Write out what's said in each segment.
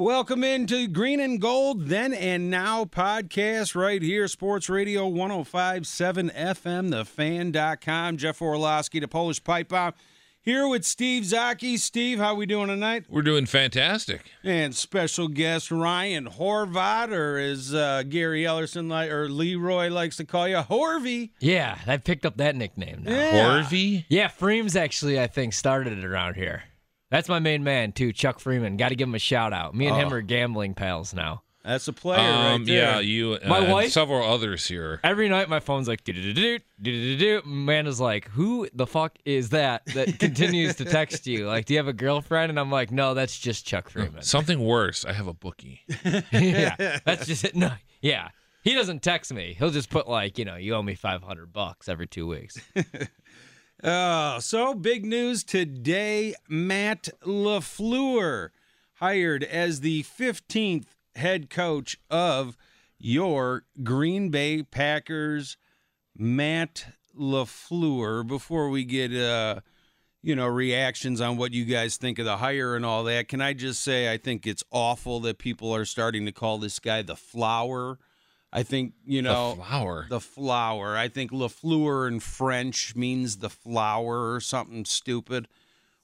Welcome into Green and Gold, then and now podcast right here, Sports Radio 1057 FM, thefan.com. Jeff Orloski, the Polish Pipe Bomb. Here with Steve Zautke. Steve, how we doing tonight? We're doing fantastic. And special guest Ryan Horvat, or as uh, Gary Ellerson like, or Leroy likes to call you, Horvy. Yeah, I picked up that nickname now. Yeah. Horvy? Yeah, Freems actually, I think, started it around here. That's my main man too, Chuck Freeman. Got to give him a shout out. Me and him are gambling pals now. That's a player Um, right there. yeah, you uh, My and wife- several others here. Every night my phone's like do do do do do do. Amanda's like, "Who the fuck is that that continues to text you? Like, do you have a girlfriend?" And I'm like, "No, that's just Chuck Freeman." Something worse. I have a bookie. yeah, that's just it. No, yeah. He doesn't text me. He'll just put like, you know, you owe me 500 bucks every 2 weeks. Oh, so big news today. Matt LaFleur hired as the 15th head coach of your Green Bay Packers. Matt LaFleur. Before we get, uh, you know, reactions on what you guys think of the hire and all that, can I just say I think it's awful that people are starting to call this guy the flower. I think, you know, the flower. the flower. I think Lafleur in French means the flower or something stupid.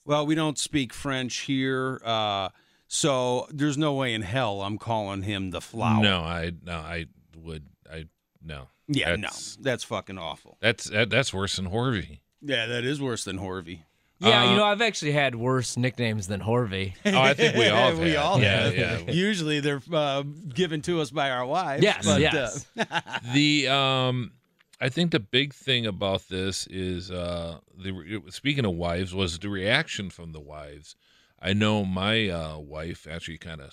Well, we don't speak French here, uh, so there's no way in hell I'm calling him the flower. No, I no, I would I no. Yeah, That's- no. That's fucking awful. That's that, that's worse than Horvy. Yeah, that is worse than Horvy. Yeah, Uh, you know, I've actually had worse nicknames than Horvy. Oh, I think we all have. we all yeah, have. yeah. Usually they're uh, given to us by our wives. Yes, but, yes. uh, the um I think the big thing about this is uh the speaking of wives was the reaction from the wives. I know my uh wife actually kind of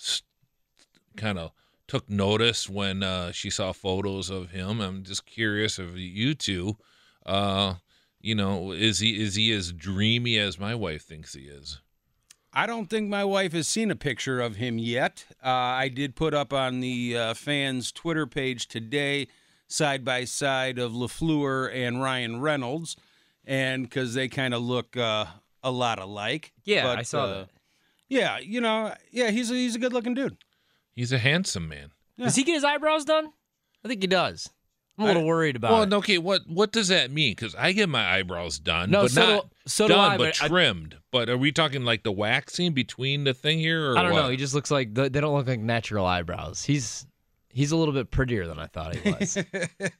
kind of took notice when uh she saw photos of him. I'm just curious of you two uh you know is he is he as dreamy as my wife thinks he is? I don't think my wife has seen a picture of him yet. Uh, I did put up on the uh, fans' Twitter page today, side by side of Lafleur and Ryan Reynolds, and because they kind of look uh, a lot alike. Yeah, But, I saw uh, that. Yeah, you know, yeah, he's a, he's a good looking dude. He's a handsome man. Does he get his eyebrows done? I think he does. I'm a little worried about Well, it. okay, what what does that mean? Because I get my eyebrows done, No, but so not do- so do done, I, but, but I- trimmed. But are we talking like the waxing between the thing here, or I don't what? know. He just looks like they don't look like natural eyebrows. He's he's a little bit prettier than I thought he was.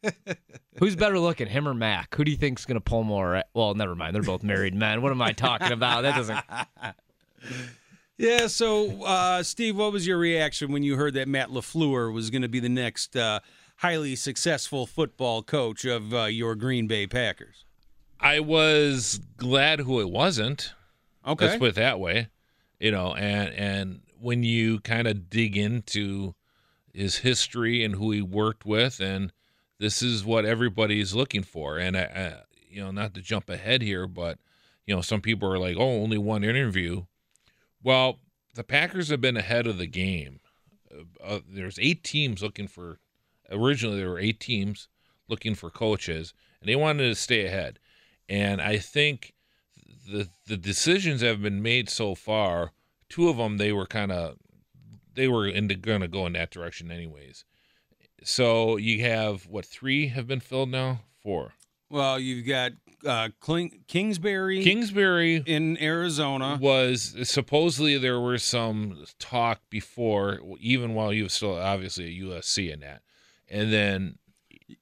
Who's better looking, him or Mac? Who do you think's gonna pull more? Well, never mind. They're both married men. What am I talking about? That doesn't. Yeah, so uh, Steve, what was your reaction when you heard that Matt Lafleur was going to be the next uh, highly successful football coach of uh, your Green Bay Packers? I was glad who it wasn't. Okay. Let's put it that way. You know, and and when you kind of dig into his history and who he worked with, and this is what everybody's looking for. And I, I you know, not to jump ahead here, but you know, some people are like, "Oh, only one interview." Well, the Packers have been ahead of the game. Uh, uh, there's eight teams looking for. Originally, there were eight teams looking for coaches, and they wanted to stay ahead. And I think the the decisions have been made so far. Two of them, they were kind of they were into going to go in that direction, anyways. So you have what three have been filled now? Four. Well, you've got uh, Kling- Kingsbury Kingsbury in Arizona. was supposedly there were some talk before, even while you were still obviously at USC in that, and then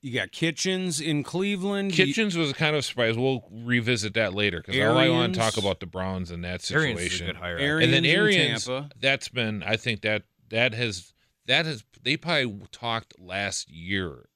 You got Kitchens in Cleveland. You- Kitchens was kind of a surprise. We'll revisit that later because all I want to talk about the Browns and that Arians is a situation. good hire. Arians and then in Arians, Tampa. that's been I think that that has that has they probably talked last year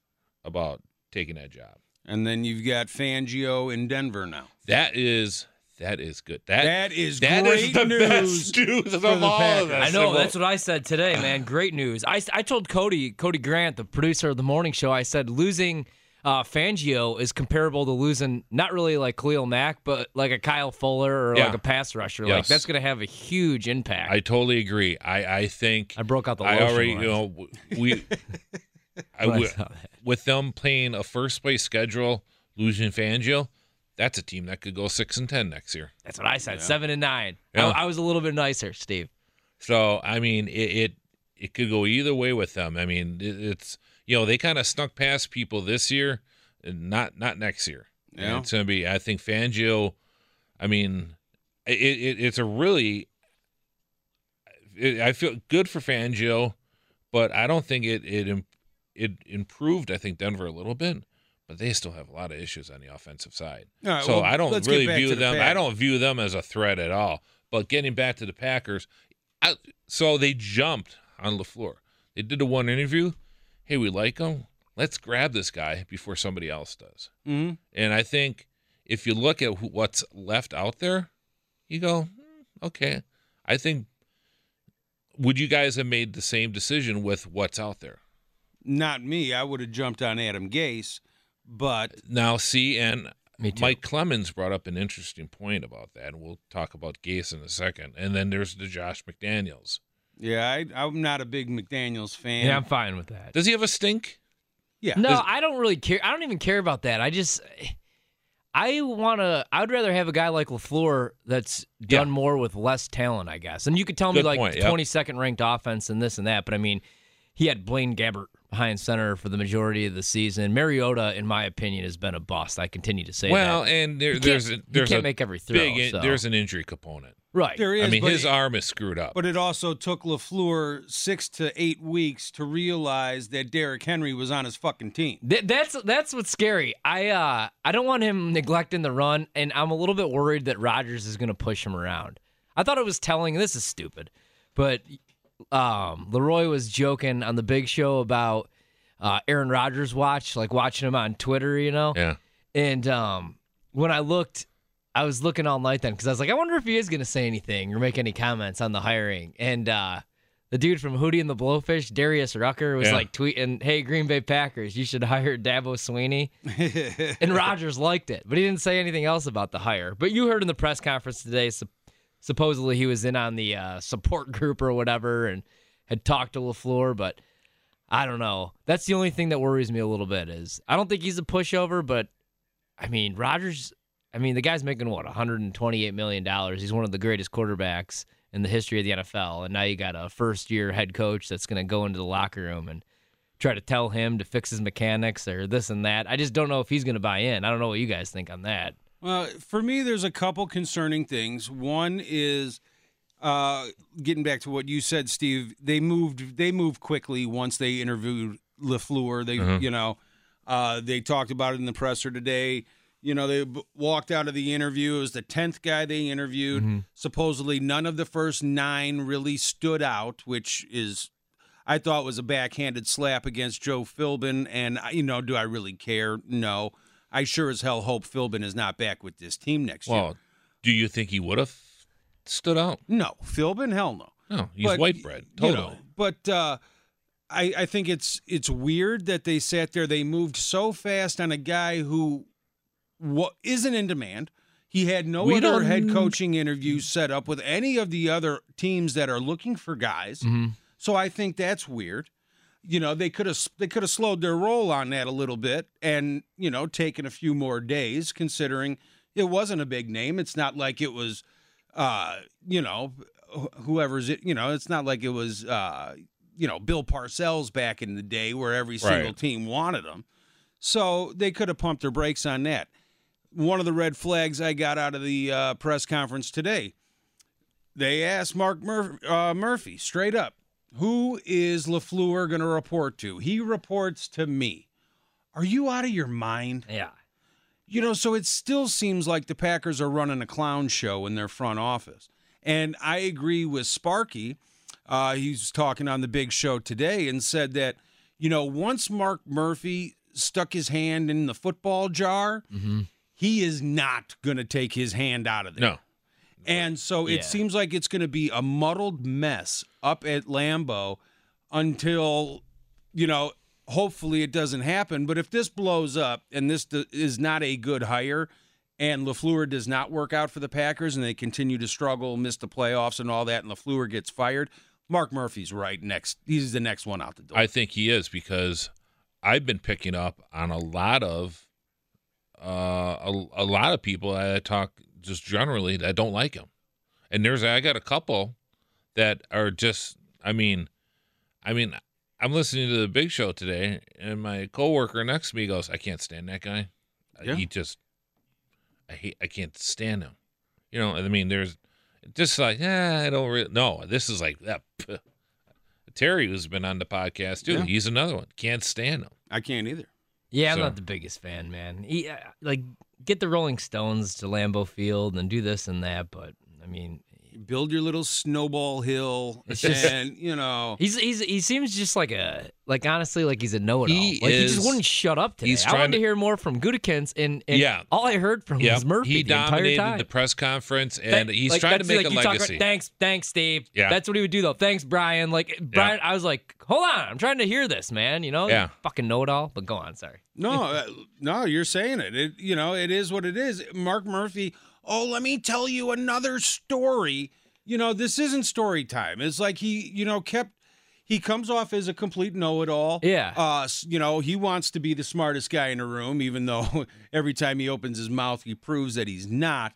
about taking that job. And then you've got Fangio in Denver now. That is that is good. That That is that great is the news best news of for all Packers. of this. I know. That's what I said today, man. Great news. I, I told Cody Cody Grant, the producer of the morning show, I said losing uh, Fangio is comparable to losing not really like Khalil Mack, but like a Kyle Fuller or Yeah. like a pass rusher. Like that's going to have a huge impact. I totally agree. I I think I broke out the I already lines you know we I I would saw that. with them playing a first place schedule, losing Fangio, that's a team that could go six and ten next year. That's what I said. Seven and nine. Yeah. I, I was a little bit nicer, Steve. So I mean, it it, it could go either way with them. I mean, it, it's you know they kind of snuck past people this year, and not not next year. And Yeah. it's gonna be. I think Fangio. I mean, it, it it's a really. It, I feel good for Fangio, but I don't think it it it improved. I think Denver a little bit, but they still have a lot of issues on the offensive side. Right, so well, I don't really view the them. I don't view them as a threat at all. But getting back to the Packers, I, so they jumped on Lafleur. They did the one interview. Hey, we like him. Let's grab this guy before somebody else does. hmm And I think if you look at who- what's left out there, you go, "Hmm, okay. I think. Would you guys have made the same decision with what's out there? Not me. I would have jumped on Adam Gase, but Now, see, and Mike Clemens brought up an interesting point about that, and we'll talk about Gase in a second. And then there's the Josh McDaniels. yeah, I, I'm not a big McDaniel's fan. yeah, I'm fine with that. Does he have a stink? yeah. No, Does- I don't really care. I don't even care about that. I just, I want to. I would rather have a guy like Lafleur that's done Yeah. more with less talent, I guess. And you could tell me like point, yep. 22nd ranked offense and this and that, but I mean, he had Blaine Gabbert behind center for the majority of the season. Mariota, in my opinion, has been a bust. I continue to say that. well, that. and there, there's a, can't- there's can't a make every throw, big in- so. there's an injury component. right. There is. I mean, his it, arm is screwed up. But it also took Lafleur six to eight weeks to realize that Derrick Henry was on his fucking team. Th- that's that's what's scary. I uh I don't want him neglecting the run, and I'm a little bit worried that Rodgers is going to push him around. I thought it was telling. This is stupid, but um Leroy was joking on the Big Show about uh, Aaron Rodgers watch, like watching him on Twitter, you know. yeah. And um when I looked, I was looking all night then because I was like, I wonder if he is going to say anything or make any comments on the hiring. And uh the dude from Hootie and the Blowfish, Darius Rucker, was Yeah. like tweeting, "Hey, Green Bay Packers, you should hire Dabo Swinney." and Rodgers liked it, but he didn't say anything else about the hire. But you heard in the press conference today, sup- supposedly he was in on the uh, support group or whatever and had talked to Lafleur. But I don't know. That's the only thing that worries me a little bit. Is I don't think he's a pushover, but I mean Rodgers. I mean the guy's making what 128 million dollars. He's one of the greatest quarterbacks in the history of the NFL, and now you got a first year head coach that's going to go into the locker room and try to tell him to fix his mechanics or this and that. I just don't know if he's going to buy in. I don't know what you guys think on that. For me, there's a couple concerning things. One is uh, getting back to what you said, Steve. They moved. They moved quickly once they interviewed Lafleur. They, you know, uh, they talked about it in the presser today. You know, they b- walked out of the interview. It was the tenth guy they interviewed. Supposedly, none of the first nine really stood out, which is I thought was a backhanded slap against Joe Philbin. And, you know, do I really care? No. I sure as hell hope Philbin is not back with this team next year. Well, do you think he would have stood out? No. Philbin? Hell no. No, he's But, white bread. you Totally. know, but uh, I, I think it's it's weird that they sat there. They moved so fast on a guy who wa- isn't in demand. He had no We other head coaching interviews set up with any of the other teams that are looking for guys. So I think that's weird. You know, they could have they could have slowed their roll on that a little bit and, you know, taken a few more days considering it wasn't a big name. It's not like it was uh, you know, whoever's it, you know, it's not like it was uh, you know, Bill Parcells back in the day where every single Right. team wanted him. So they could have pumped their brakes on that. One of the red flags I got out of the uh, press conference today, they asked Mark uh, Murphy straight up, who is LaFleur going to report to? He reports to me. Are you out of your mind? Yeah. You know, so it still seems like the Packers are running a clown show in their front office. And I agree with Sparky. Uh, he's talking on the big show today and said that, you know, once Mark Murphy stuck his hand in the football jar, he is not going to take his hand out of there. No. And so it Yeah. seems like it's going to be a muddled mess up at Lambeau until, you know, hopefully it doesn't happen. But if this blows up and this is not a good hire and LaFleur does not work out for the Packers and they continue to struggle, miss the playoffs and all that, and LaFleur gets fired, Mark Murphy's right next. He's the next one out the door. I think he is because I've been picking up on a lot of uh, a, a lot of people I talk just generally that don't like him, and there's I got a couple that are just. I mean, I mean, I'm listening to the Big Show today, and my coworker next to me goes, "I can't stand that guy. Yeah. He just, I hate, I can't stand him. You know, I mean, there's just like, yeah, I don't really. No, this is like that. Terry, who's been on the podcast too, Yeah. he's another one. Can't stand him. I can't either. Yeah, I'm So- not the biggest fan, man. He, uh, like, get the Rolling Stones to Lambeau Field and do this and that, but I mean, Build your little snowball hill, It's just- and you know, he's he's he seems just like a like honestly like he's a know-it-all. He like he just wouldn't shut up today. he's I wanted trying to to- hear more from Gutekunst, and, and Yeah. all I heard from Yeah, was Murphy he the entire dominated time. the press conference, and he's like, trying to make like a you talk about, legacy. thanks, thanks, Steve. Yeah. that's what he would do though. Thanks, Brian. Like Brian, I was like, hold on, I'm trying to hear this, man. You know, Yeah. fucking know it all. But go on, sorry. no, uh, no, you're saying it. It, you know, it is what it is. Mark Murphy. Oh, let me tell you another story. You know, this isn't story time. It's like he, you know, kept. He comes off as a complete know-it-all. Yeah. Uh, you know, he wants to be the smartest guy in the room, even though every time he opens his mouth, he proves that he's not.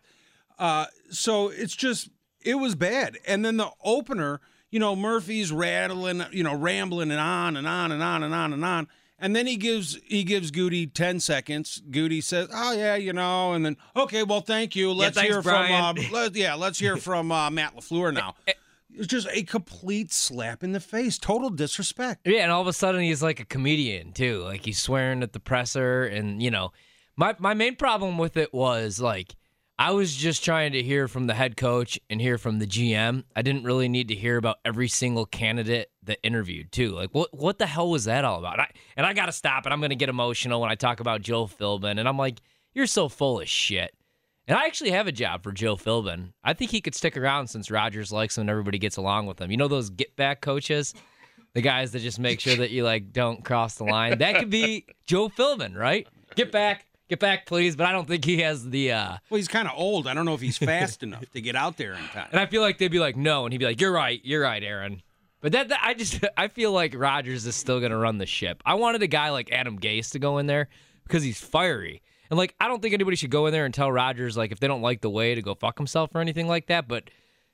Uh, so it's just it was bad. And then the opener, you know, Murphy's rattling, you know, rambling and on and on and on and on and on. And then he gives he gives Goody ten seconds. Goody says, "Oh yeah, you know," and then okay, well, thank you. Let's thanks, hear Brian. from uh, let, yeah, let's hear from uh, Matt Lafleur now. It's just a complete slap in the face, total disrespect. Yeah, and all of a sudden he's like a comedian too. Like he's swearing at the presser, and you know, my my main problem with it was like I was just trying to hear from the head coach and hear from the GM. I didn't really need to hear about every single candidate that interviewed too. Like what what the hell was that all about? I, and I got to stop it. I'm going to get emotional when I talk about Joe Philbin, and I'm like, you're so full of shit. And I actually have a job for Joe Philbin. I think he could stick around since Rodgers likes him and everybody gets along with him. You know those get back coaches? The guys that just make sure that you like don't cross the line. That could be Joe Philbin, right? Get back, get back, please. But I don't think he has the uh Well, he's kind of old. I don't know if he's fast enough to get out there in time. and I feel like they'd be like, no, and he'd be like, You're right, you're right, Aaron. But that, that I just I feel like Rodgers is still gonna run the ship. I wanted a guy like Adam Gase to go in there because he's fiery. And like I don't think anybody should go in there and tell Rodgers like if they don't like the way to go fuck himself or anything like that. But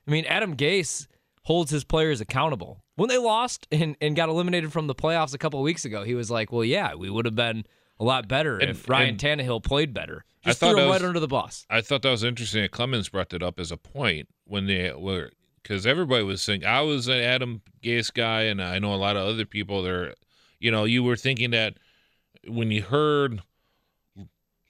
I mean Adam Gase holds his players accountable. When they lost and, and got eliminated from the playoffs a couple of weeks ago, he was like, Well, yeah, we would have been a lot better And- if Ryan and- Tannehill played better. I Just thought threw that him was- right under the bus. I thought that was interesting. that Clemens brought that up as a point when they were because everybody was saying I was an Adam Gase guy, and I know a lot of other people. There, you know, you were thinking that when you heard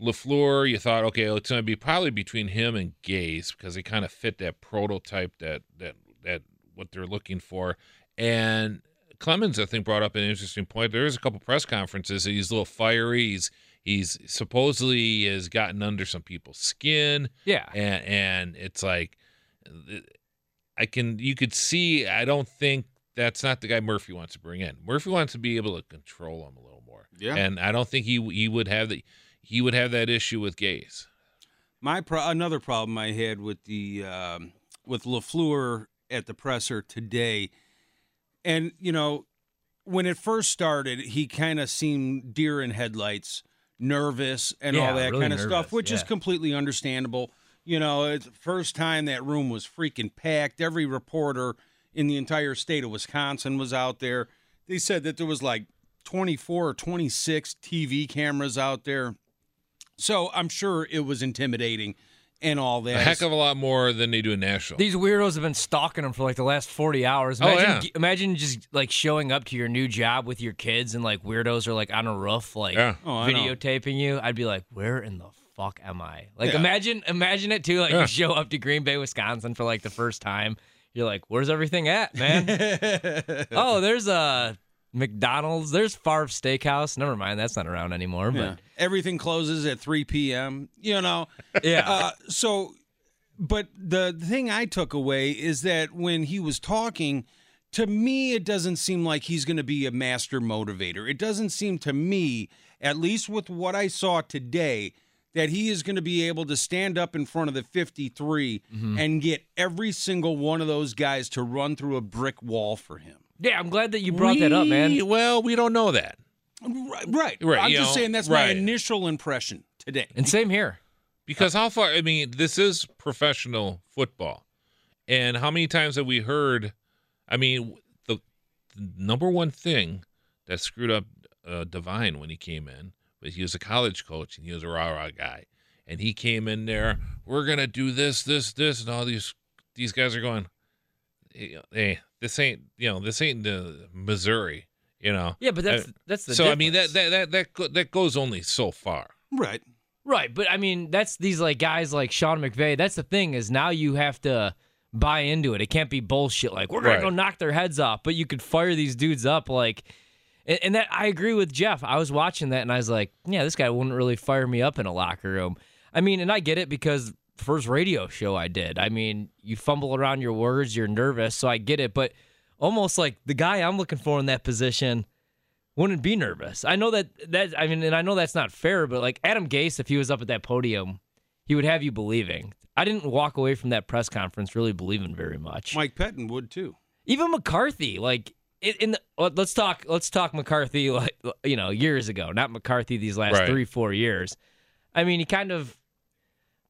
Lafleur, you thought, okay, it's going to be probably between him and Gase because they kind of fit that prototype that that that what they're looking for. And Clemens, I think, brought up an interesting point. There is a couple press conferences. that He's a little fiery. He's he's supposedly has gotten under some people's skin Yeah. and and it's like I can you could see I don't think that's not the guy Murphy wants to bring in. Murphy wants to be able to control him a little more. Yeah. And I don't think he he would have the he would have that issue with Gase. My pro- another problem I had with the um, with Lafleur at the presser today, and you know, when it first started, he kind of seemed deer in headlights, nervous, and Yeah, all that really kind of nervous, stuff, which is completely understandable. You know, it's the first time that room was freaking packed. Every reporter in the entire state of Wisconsin was out there. They said that there was like 24 or 26 TV cameras out there. So I'm sure it was intimidating and all that. A heck of a lot more than they do in Nashville. These weirdos have been stalking them for like the last 40 hours. Oh, Imagine, yeah. imagine just like showing up to your new job with your kids and like weirdos are like on a roof, like Yeah. Oh, videotaping you. I'd be like, where in the fuck am I? Like, Yeah. imagine, imagine it too. Like, Yeah. you show up to Green Bay, Wisconsin for like the first time. You're like, where's everything at, man? oh, there's a McDonald's. There's Favre Steakhouse. Never mind, that's not around anymore. Yeah. But Everything closes at 3 p.m. You know, yeah, uh, so, but the thing I took away is that when he was talking, to me, it doesn't seem like he's going to be a master motivator. It doesn't seem to me, at least with what I saw today, that he is going to be able to stand up in front of the 53 and get every single one of those guys to run through a brick wall for him. Yeah. I'm glad that you brought that up, man. Well, we don't know that. Right, right. Right, I'm just know, saying that's my initial impression today. And same here. Because how far? I mean, this is professional football, and how many times have we heard I mean, the, the number one thing that screwed up uh, Devine when he came in was he was a college coach and he was a rah rah guy, and he came in there. We're gonna do this, this, this, and all these these guys are going. Hey, this ain't you know this ain't the Missouri, you know. Yeah, but that's Uh, that's the so I mean that that that that go, that goes only so far. Right. Right, but I mean, that's these like guys like Sean McVay. That's the thing is now you have to buy into it. It can't be bullshit like we're gonna Right. go knock their heads off. But you could fire these dudes up like, and, and that I agree with Jeff. I was watching that and I was like, yeah, this guy wouldn't really fire me up in a locker room. I mean, and I get it because first radio show I did. I mean, you fumble around your words, you're nervous, so I get it. But almost like the guy I'm looking for in that position wouldn't be nervous. I know that that I mean, and I know that's not fair, but like Adam Gase, if he was up at that podium, he would have you believing. I didn't walk away from that press conference really believing very much. Mike Pettine would too. Even McCarthy, like in, the, let- let's talk let's talk McCarthy, like you know, years ago, not McCarthy these last Right. three four years. I mean, he kind of,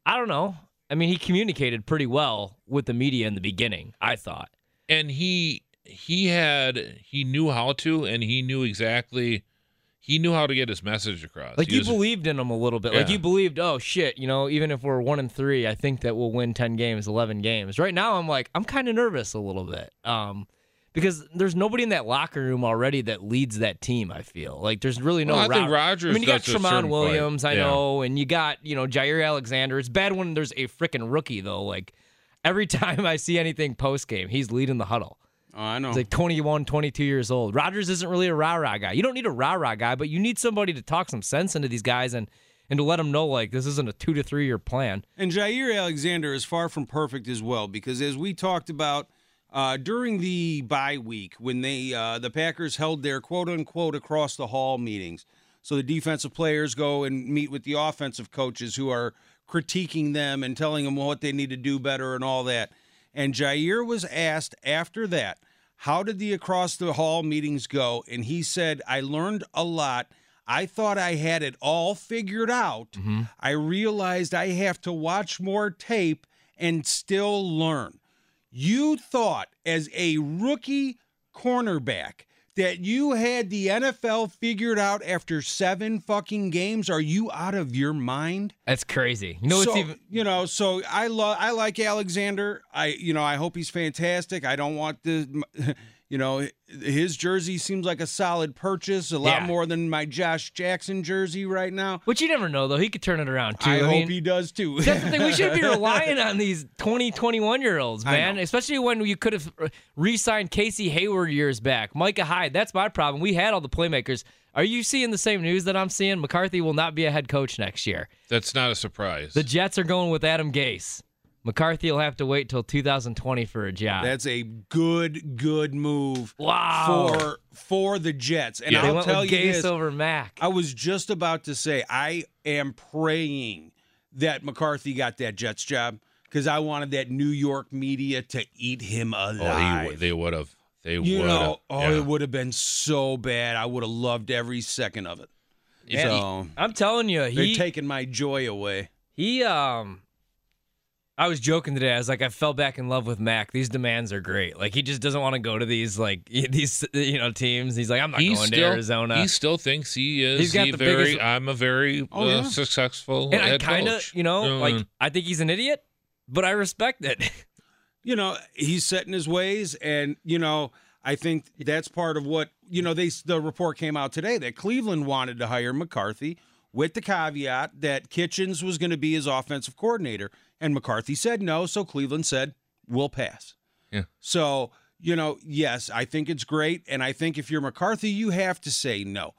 I don't know. I mean, he communicated pretty well with the media in the beginning. I thought. and he he had he knew how to and he knew exactly he knew how to get his message across Like He you was- believed in him a little bit. Like you believed, oh shit, you know, even if we're one and three, I think that we'll win ten games, eleven games. Right now, I'm like, I'm kind of nervous a little bit, um, because there's nobody in that locker room already that leads that team. I feel like there's really no. Well, I think Rogers. Rodgers I mean, you got does Tramon certain point. Williams, I know, and you got you know Jaire Alexander. It's bad when there's a freaking rookie though. Like every time I see anything post game, he's leading the huddle. Oh, I know. He's like 21, 22 years old. Rodgers isn't really a rah rah guy. You don't need a rah rah guy, but you need somebody to talk some sense into these guys and and to let them know like this isn't a two to three year plan. And Jaire Alexander is far from perfect as well because as we talked about uh, during the bye week when they uh, the Packers held their quote unquote across the hall meetings, so the defensive players go and meet with the offensive coaches who are critiquing them and telling them what they need to do better and all that. And Jaire was asked after that, how did the across the hall meetings go? And he said, I learned a lot. I thought I had it all figured out. I realized I have to watch more tape and still learn. You thought, as a rookie cornerback, that you had the NFL figured out after seven fucking games? Are you out of your mind? That's crazy. You know so, even you know, so I love I like Alexander. I you know, I hope he's fantastic. I don't want the you know, his jersey seems like a solid purchase, a lot Yeah. more than my Josh Jackson jersey right now. But you never know though. He could turn it around too. I, hope mean, he does too. That's the thing. We shouldn't be relying on these 20, 21 year olds, man. Especially when you could have re signed Casey Hayward years back. Micah Hyde. That's my problem. We had all the playmakers. Are you seeing the same news that I'm seeing? McCarthy will not be a head coach next year. that's not a surprise The Jets are going with Adam Gase. McCarthy will have to wait till 2020 for a job. That's a good, good move Wow. for for the Jets. And Yeah. I'll went tell with you Gase this, over Mac. I was just about to say I am praying that McCarthy got that Jets job because I wanted that New York media to eat him alive. oh he, they would have they you would know, oh, yeah. it would have been so bad. I would have loved every second of it. Yeah, so I'm telling you, they're taking my joy away. he um. I was joking today. I was like, I fell back in love with Mac. These demands are great. Like he just doesn't want to go to these like these you know teams. He's like, I'm not he going still to Arizona. he still thinks he is He's got the the very biggest- I'm a very Oh, uh, yeah. successful and I kind of, you know, Uh, like I think he's an idiot, but I respect it. you know he's set in his ways and you know i think that's part of what you know they the report came out today that cleveland wanted to hire mccarthy with the caveat that kitchens was going to be his offensive coordinator and mccarthy said no so cleveland said we'll pass Yeah. so you know yes i think it's great and i think if you're mccarthy you have to say no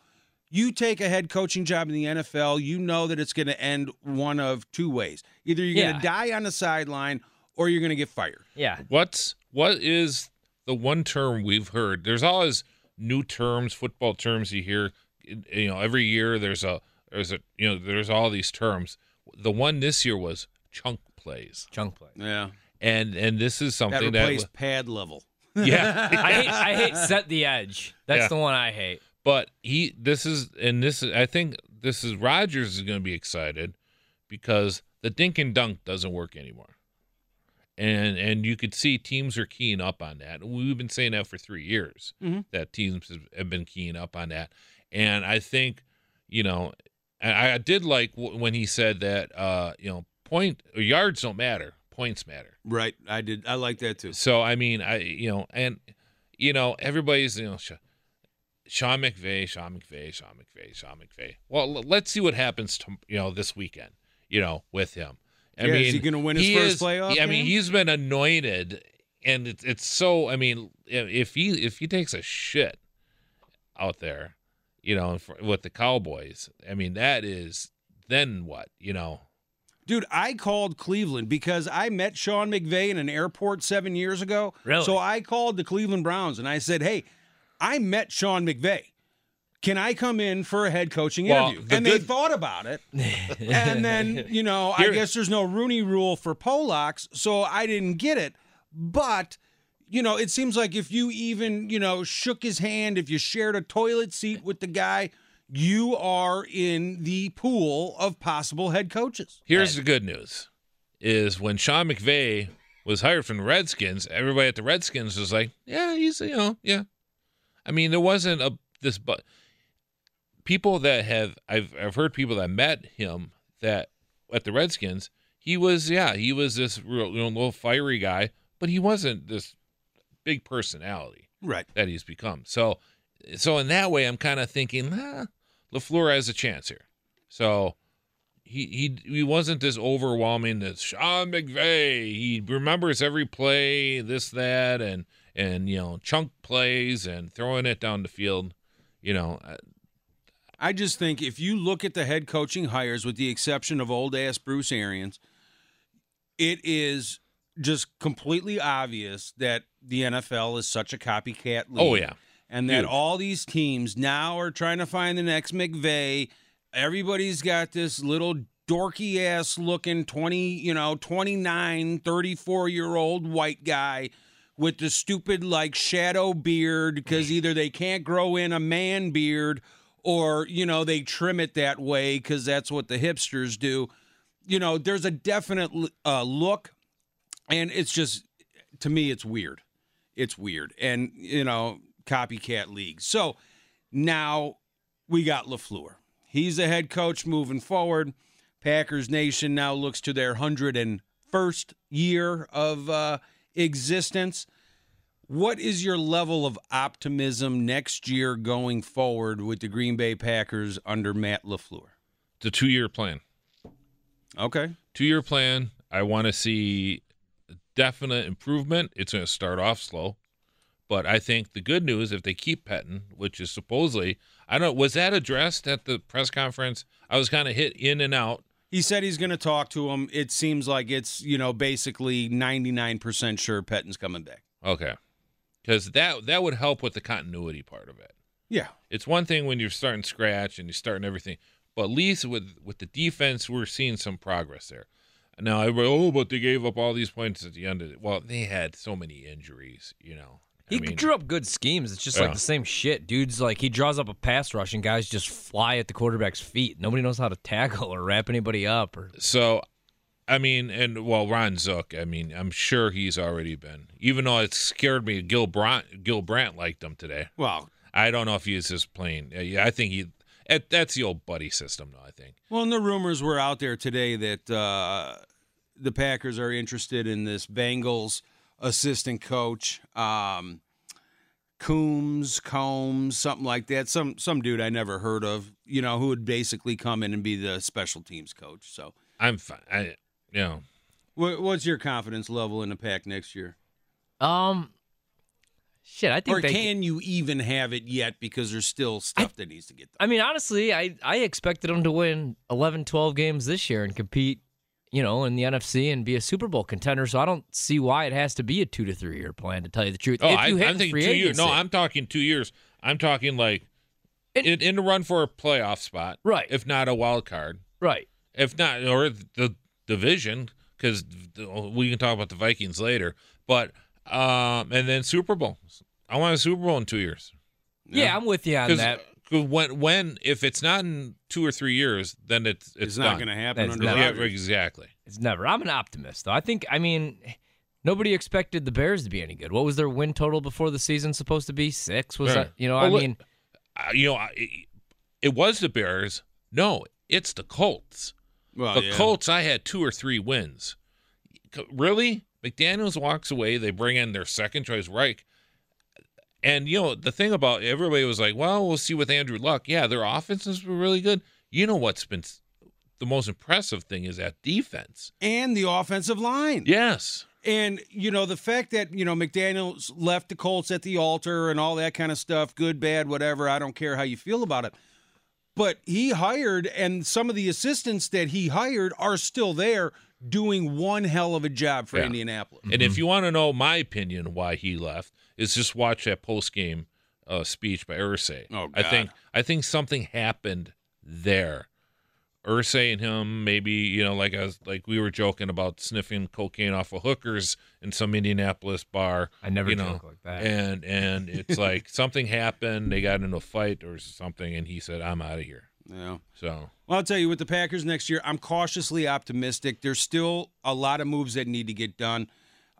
you take a head coaching job in the NFL, you know that it's going to end one of two ways. Either you're going to die on the sideline or you're going to get fired. yeah, What's what is the one term we've heard? There's always new terms, football terms you hear. You know, every year there's a there's a you know there's all these terms. The one this year was chunk plays, chunk play. Yeah. and and this is something that, replaced pad level. yeah. I hate I hate set the edge. That's Yeah. the one I hate. But he, this is, and this is, I think this is Rodgers is going to be excited because the dink and dunk doesn't work anymore. and and you could see teams are keying up on that. We've been saying that for three years Mhm. that teams have been keying up on that, and I think you know I, I did like w- when he said that uh, you know point or yards don't matter, points matter. Right. I did. I like that too. So I mean, I you know, and you know, everybody's you know, Sean McVay, Sean McVay, Sean McVay, Sean McVay. Well, l- let's see what happens to you know this weekend. You know, with him. I Yeah, mean, is he gonna win his first is- playoff I mean, he's been anointed, and it's it's so. I mean, if he if he takes a shit out there, you know, with the Cowboys, I mean, that is then what you know. Dude, I called Cleveland because I met Sean McVay in an airport seven years ago. Really? So I called the Cleveland Browns and I said, "Hey, I met Sean McVay. Can I come in for a head coaching Well, interview?" the And they thought about it. and then, you know, I guess there's no Rooney rule for Polacks, so I didn't get it. But you know, it seems like if you even, you know, shook his hand, if you shared a toilet seat with the guy, you are in the pool of possible head coaches. Here's the good news: is when Sean McVay was hired from the Redskins, everybody at the Redskins was like, "Yeah, he's you know, yeah." I mean, there wasn't a this, but people that have I've I've heard people that met him that at the Redskins, he was yeah, he was this real you know, little fiery guy, but he wasn't this big personality Right. that he's become. So, so in that way, I'm kind of thinking, ah, Lafleur has a chance here. So he he he wasn't this overwhelming. That Sean McVay, he remembers every play, this that, and and you know chunk plays and throwing it down the field. You know, uh, I just think if you look at the head coaching hires, with the exception of old ass Bruce Arians, it is just completely obvious that the NFL is such a copycat league. oh yeah, And that Huge. all these teams now are trying to find the next McVay. Everybody's got this little dorky ass looking 20, you know, 29, 34 year old white guy with the stupid like shadow beard because either they can't grow in a man beard or, you know, they trim it that way because that's what the hipsters do. You know, there's a definite uh, look, and it's just, to me, it's weird it's weird and you know copycat league so now we got LaFleur. he's the head coach moving forward packers nation now looks to their 101st year of uh, existence what is your level of optimism next year going forward with the green bay packers under matt LaFleur? it's a two year plan. okay Two year plan. I want to see definite improvement. It's going to start off slow. But I think the good news, if they keep Pettine, which is supposedly, I don't know, was that addressed at the press conference? I was kind of hit in and out. he said he's going to talk to him it seems like it's you know basically 99% sure pettine's coming back Okay, because that that would help with the continuity part of it. yeah It's one thing when you're starting scratch and you're starting everything, but at least with with the defense, we're seeing some progress there. Now, everybody, oh, but they gave up all these points at the end of it. Well, they had so many injuries, you know. I He mean, drew up good schemes. It's just Yeah. like the same shit. Dude's like he draws up a pass rush and guys just fly at the quarterback's feet. Nobody knows how to tackle or wrap anybody up or So, I mean, and well, Ron Zook. I mean, I'm sure he's already been. Even though it scared me, Gil Brandt, Gil Brandt liked him today. well I don't know if he's is just playing. Yeah, I think he. It, that's the old buddy system, though. I think. Well, and the rumors were out there today that uh, the Packers are interested in this Bengals assistant coach, um, Coombs, Combs, something like that. Some some dude I never heard of, you know, who would basically come in and be the special teams coach. So, I'm fine. I, you know, what, what's your confidence level in the pack next year? um shit. I think Or they. can you even have it yet because there's still stuff that needs to get done? I mean, honestly, I I expected them to win 11, 12 games this year and compete, you know, in the NFC and be a Super Bowl contender. So I don't see why it has to be a two to three year plan. To tell you the truth, oh, if I, you hit I'm thinking two years. No, I'm talking two years. I'm talking like It- in, in the run for a playoff spot, Right. If not a wild card, right. if not, or the division, because we can talk about the Vikings later. But um, and then Super Bowl. I want a Super Bowl in two years. Yeah, I'm with you on that. Because when when if it's not in two or three years, then it's it's, It's, not going to happen under not- Yeah, exactly. It's never. I'm an optimist, though. I think. I mean, Nobody expected the Bears to be any good. What was their win total before the season supposed to be? Six? Was Yeah. that? You know, Well, I look- mean, Uh, you know, I- it, it was the Bears. No, it's the Colts. Well, the yeah. Colts, I had two or three wins. Really? McDaniels walks away. They bring in their second choice, Reich. And, you know, the thing about everybody was like, well, we'll see with Andrew Luck. Yeah, their offenses were really good. You know what's been the most impressive thing is that defense. and the offensive line. Yes. And you know the fact that you know McDaniel's left the Colts at the altar and all that kind of stuff, good, bad, whatever. I don't care how you feel about it. But he hired, and some of the assistants that he hired are still there doing one hell of a job for Yeah. Indianapolis. And if you want to know my opinion why he left, is just watch that post game uh, speech by Irsay. Oh, I think I think something happened there. Irsay and him, maybe you know, like I was, like we were joking about sniffing cocaine off of hookers in some Indianapolis bar. I never you know, joke like that. And and it's like something happened. They got into a fight or something, and he said, "I'm out of here." Yeah. So Well, I'll tell you, with the Packers next year, I'm cautiously optimistic. There's still a lot of moves that need to get done.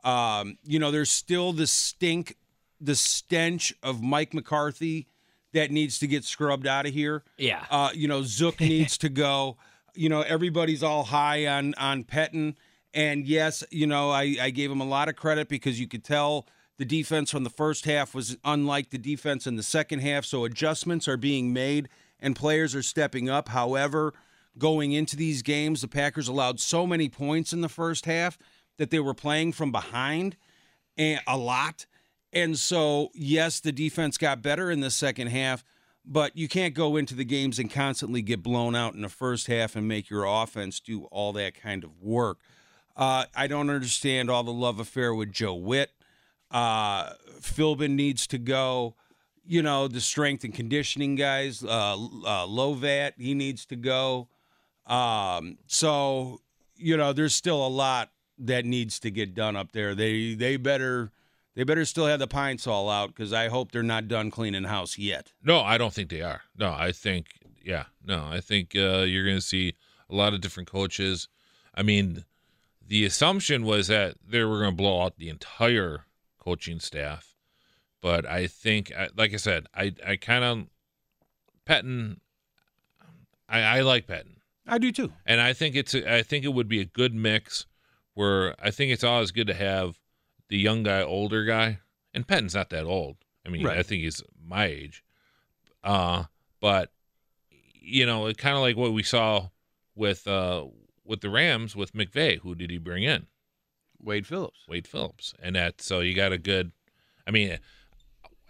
Um, you know, there's still the stink, the stench of Mike McCarthy that needs to get scrubbed out of here. yeah. Uh, you know, Zook needs to go. You know, everybody's all high on on Pettine, and yes, you know, I, I gave him a lot of credit because you could tell the defense from the first half was unlike the defense in the second half. So adjustments are being made and players are stepping up. However, going into these games, the Packers allowed so many points in the first half that they were playing from behind and a lot. And so, yes, the defense got better in the second half, but you can't go into the games and constantly get blown out in the first half and make your offense do all that kind of work. Uh, I don't understand all the love affair with Joe Whitt. Uh, Philbin needs to go. You know, the strength and conditioning guys, uh, uh, Lovat, he needs to go. Um, so, you know, there's still a lot that needs to get done up there. They they better they better still have the Pine-Sol out because I hope they're not done cleaning house yet. no, I don't think they are. No, I think yeah, no, I think uh, you're going to see a lot of different coaches. I mean, the assumption was that they were going to blow out the entire coaching staff, but I think, like I said, I I kind of Pettine. I, I like Pettine. I do too. and I think it's a, I think it would be a good mix where I think it's always good to have the young guy, older guy, and Pettine's not that old. I mean, I think he's my age. Uh, but you know, it kind of like what we saw with uh with the Rams with McVay. Who did he bring in? Wade Phillips. Wade Phillips, and that so you got a good. I mean,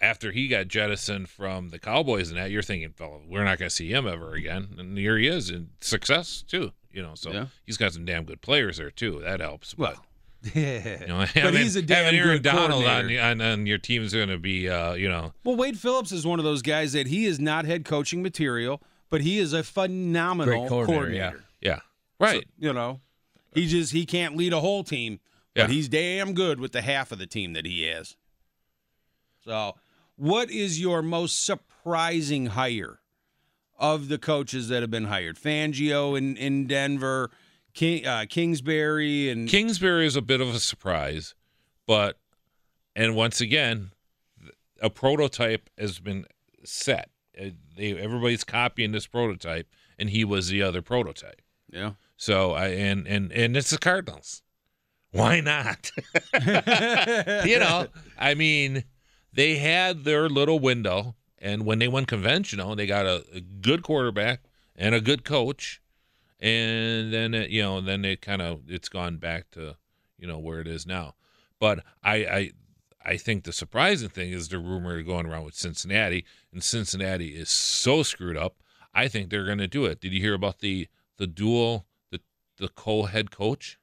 after he got jettisoned from the Cowboys and that, you're thinking, well, we're not going to see him ever again. And here he is in success too. You know, so Yeah. he's got some damn good players there too. That helps. But, Well, you know, but having, he's a damn having Aaron good Donald on, coordinator. on on your team's going to be, uh, you know, Well, Wade Phillips is one of those guys that he is not head coaching material, but he is a phenomenal Great coordinator, coordinator. yeah, right. So, you know, he just he can't lead a whole team, Yeah. but he's damn good with the half of the team that he has. So, what is your most surprising hire of the coaches that have been hired? Fangio in in Denver, King, uh, Kingsbury, and Kingsbury is a bit of a surprise, but and once again, a prototype has been set. Uh, They, everybody's copying this prototype, and he was the other prototype. yeah, So I and and and it's the Cardinals. Why not? you know, I mean, they had their little window, and when they went conventional, they got a, a good quarterback and a good coach, and then it, you know, then it kind of it's gone back to you know where it is now. But I I I think the surprising thing is the rumor going around with Cincinnati, and Cincinnati is so screwed up. I think they're going to do it. Did you hear about the the dual the the co-head coach?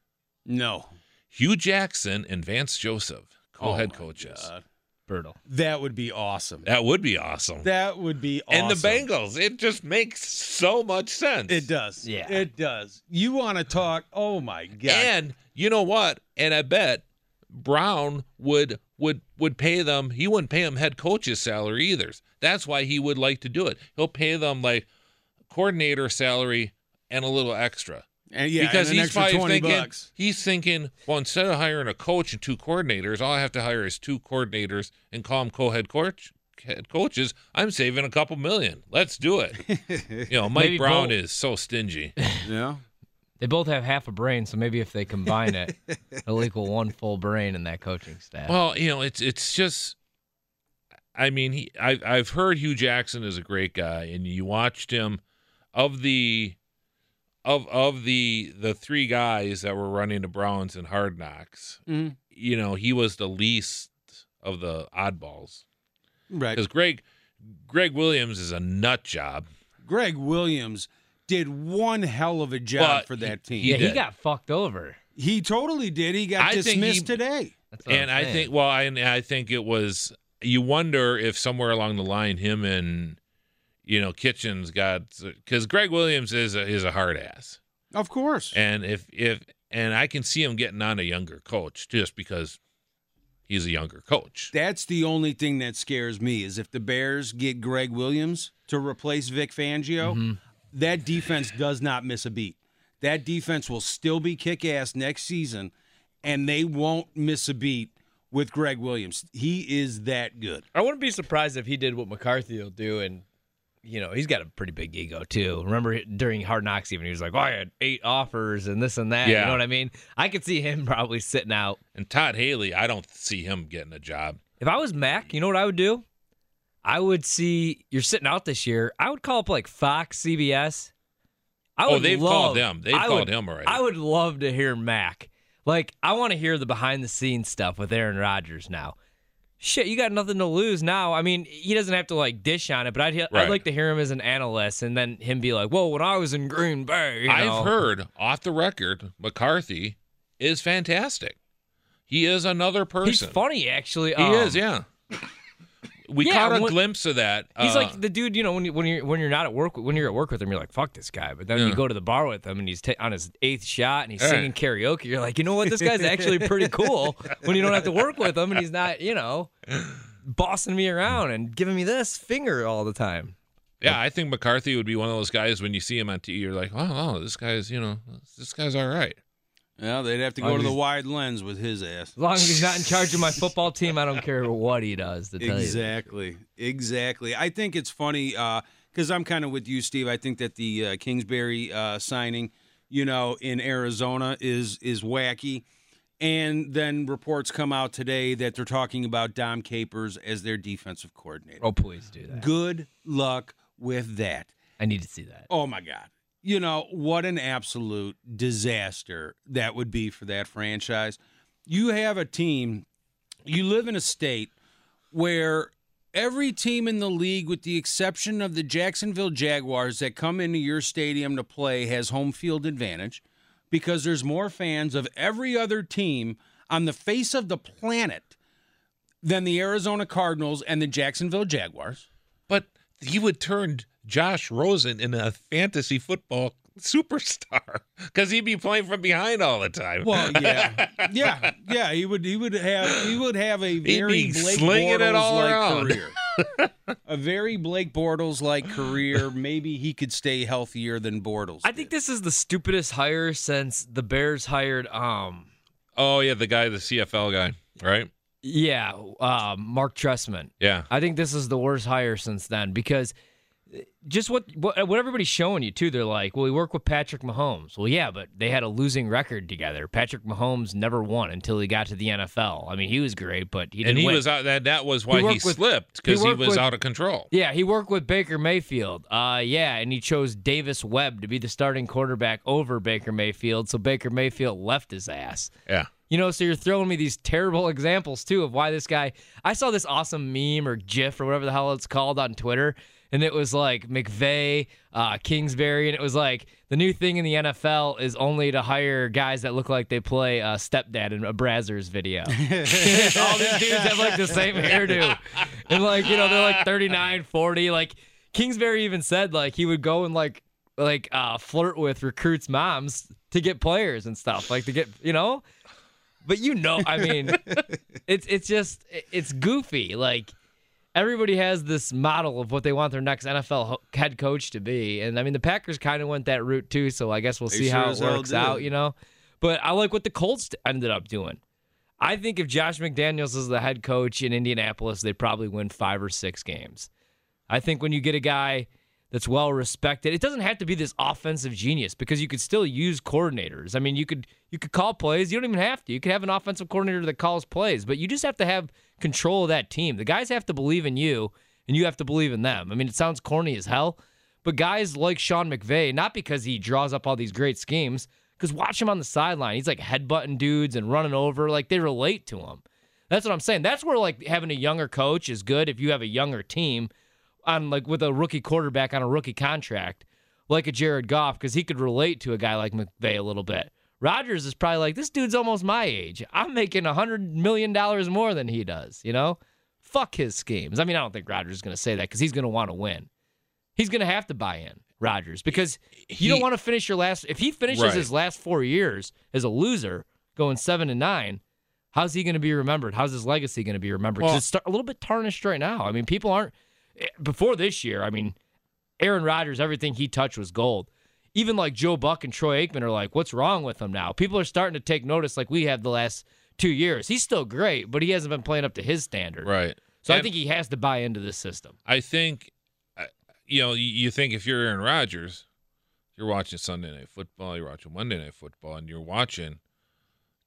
no, Hue Jackson and Vance Joseph, oh co-head Oh, coaches. God. Bertle. That would be awesome. That would be awesome. That would be awesome. And the Bengals, it just makes so much sense. It does. Yeah. It does. You want to talk? Oh my god. And you know what? And I bet Brown would would would pay them. He wouldn't pay them head coach's salary either. That's why he would like to do it. He'll pay them like coordinator salary and a little extra. And yeah, because and an he's extra probably 20 thinking bucks. he's thinking, well, instead of hiring a coach and two coordinators, all I have to hire is two coordinators and call them co-head coach head coaches. I'm saving a couple million. Let's do it. you know, Mike Maybe Brown both. is so stingy. Yeah. They both have half a brain, so maybe if they combine it, it'll equal one full brain in that coaching staff. Well, you know, it's it's just. I mean, he. I, I've heard Hue Jackson is a great guy, and you watched him. Of the, of of the the three guys that were running the Browns and Hard Knocks, Mhm. you know, he was the least of the oddballs Right. because Gregg, Gregg Williams is a nut job. Gregg Williams did one hell of a job But for that team. he yeah, he got fucked over. He totally did. He got I dismissed he- today. And I'm I saying. think, well, I, and I think it was. You wonder if somewhere along the line, him and you know Kitchens got because Gregg Williams is a, is a hard ass, Of course. and if if and I can see him getting on a younger coach just because he's a younger coach. That's the only thing that scares me is if the Bears get Gregg Williams to replace Vic Fangio, Mm-hmm. that defense does not miss a beat. That defense will still be kick ass next season, and they won't miss a beat with Gregg Williams. He is that good. I wouldn't be surprised if he did what McCarthy will do, and you know he's got a pretty big ego too. Remember during Hard Knocks, even he was like, "Oh, I had eight offers and this and that." Yeah. You know what I mean? I could see him probably sitting out. And Todd Haley, I don't see him getting a job. If I was Mac, you know what I would do? I would see you're sitting out this year. I would call up like Fox, CBS. I Oh, would they've love- called him. They've I called would- him already. I would love to hear Mac. Like, I want to hear the behind the scenes stuff with Aaron Rodgers now. Shit, you got nothing to lose now. I mean, he doesn't have to like dish on it, but I'd he- I'd like to hear him as an analyst and then him be like, "Whoa, when I was in Green Bay, you know." I've heard off the record McCarthy is fantastic. He is another person. he's funny actually. He Um, is, yeah. We yeah, caught a when- glimpse of that. He's uh, like the dude, you know, when you when you're when you're not at work when you're at work with him, you're like, "Fuck this guy," but then Yeah. you go to the bar with him and he's ta- on his eighth shot and he's Right. singing karaoke. You're like, you know what, this guy's actually pretty cool when you don't have to work with him and he's not, you know, bossing me around and giving me this finger all the time. yeah, I think McCarthy would be one of those guys when you see him on TV, you're like, oh, oh this guy's, you know, this guy's all right. Well, they'd have to go to the wide lens with his ass. As long as he's not in charge of my football team, I don't care what he does. To tell you. Exactly. Exactly. I think it's funny because I'm kind of with you, Steve. I think that the uh, Kingsbury uh, signing, you know, in Arizona is is wacky. And then reports come out today that they're talking about Dom Capers as their defensive coordinator. oh please do that. Good luck with that. I need to see that. Oh my God. You know, what an absolute disaster that would be for that franchise. You have a team, you live in a state where every team in the league, with the exception of the Jacksonville Jaguars that come into your stadium to play, has home field advantage because there's more fans of every other team on the face of the planet than the Arizona Cardinals and the Jacksonville Jaguars. But he would turn Josh Rosen in a fantasy football superstar because he'd be playing from behind all the time. Well, yeah, yeah, yeah. He would, he would have, he would have a very Blake Bortles like career. a very Blake Bortles like career. Maybe he could stay healthier than Bortles. I think this is the stupidest hire since the Bears hired um oh, yeah, the guy, the CFL guy, right? yeah, uh, Marc Trestman. Yeah. I think this is the worst hire since then because just what, what what everybody's showing you too. They're like, well, we work with Patrick Mahomes. Well, yeah, but they had a losing record together. Patrick Mahomes never won until he got to the NFL. I mean, he was great, but he didn't and he win. was out that that was why he, worked with- slipped because he, worked was with- out of control. Yeah, he worked with Baker Mayfield. Uh, yeah, and he chose Davis Webb to be the starting quarterback over Baker Mayfield. So Baker Mayfield left his ass. Yeah. You know, so you're throwing me these terrible examples too of why this guy. I saw this awesome meme or GIF or whatever the hell it's called on Twitter, and it was like McVay, uh, Kingsbury, and it was like the new thing in the NFL is only to hire guys that look like they play uh, stepdad in a Brazzers video. All these dudes have like the same hairdo, and like you know they're like 39, 40. Like Kingsbury even said like he would go and like like uh, flirt with recruits' moms to get players and stuff, like to get you know. But you know, I mean, it's it's just it's goofy. Like, everybody has this model of what they want their next NFL ho- head coach to be, and I mean the Packers kind of went that route too. So I guess we'll They see sure how it works out, you know. But I like what the Colts ended up doing. I think if Josh McDaniels is the head coach in Indianapolis, they probably win five or six games. I think when you get a guy that's well respected, it doesn't have to be this offensive genius because you could still use coordinators. I mean, you could you could call plays. You don't even have to. You could have an offensive coordinator that calls plays, but you just have to have control of that team. The guys have to believe in you, and you have to believe in them. I mean, it sounds corny as hell, but guys like Sean McVay, not because he draws up all these great schemes, because watch him on the sideline. He's like headbutting dudes and running over. Like they relate to him. That's what I'm saying. That's where like having a younger coach is good if you have a younger team on like with a rookie quarterback on a rookie contract, like a Jared Goff, because he could relate to a guy like McVay a little bit. Rodgers is probably like, this dude's almost my age. I'm making a hundred million dollars more than he does. You know, fuck his schemes. I mean, I don't think Rodgers is going to say that because he's going to want to win. He's going to have to buy in Rodgers because you don't want to finish your last. If he finishes Right. his last four years as a loser, going seven and nine, how's he going to be remembered? How's his legacy going to be remembered? 'Cause Well- it's a little bit tarnished right now. I mean, people aren't before this year. I mean, Aaron Rodgers, everything he touched was gold. Even like Joe Buck and Troy Aikman are like, what's wrong with him now? People are starting to take notice, like we have the last two years. He's still great, but he hasn't been playing up to his standard. Right. So I think he has to buy into this system. I think, you know, you- you think if you're Aaron Rodgers, you're watching Sunday Night Football, you're watching Monday Night Football, and you're watching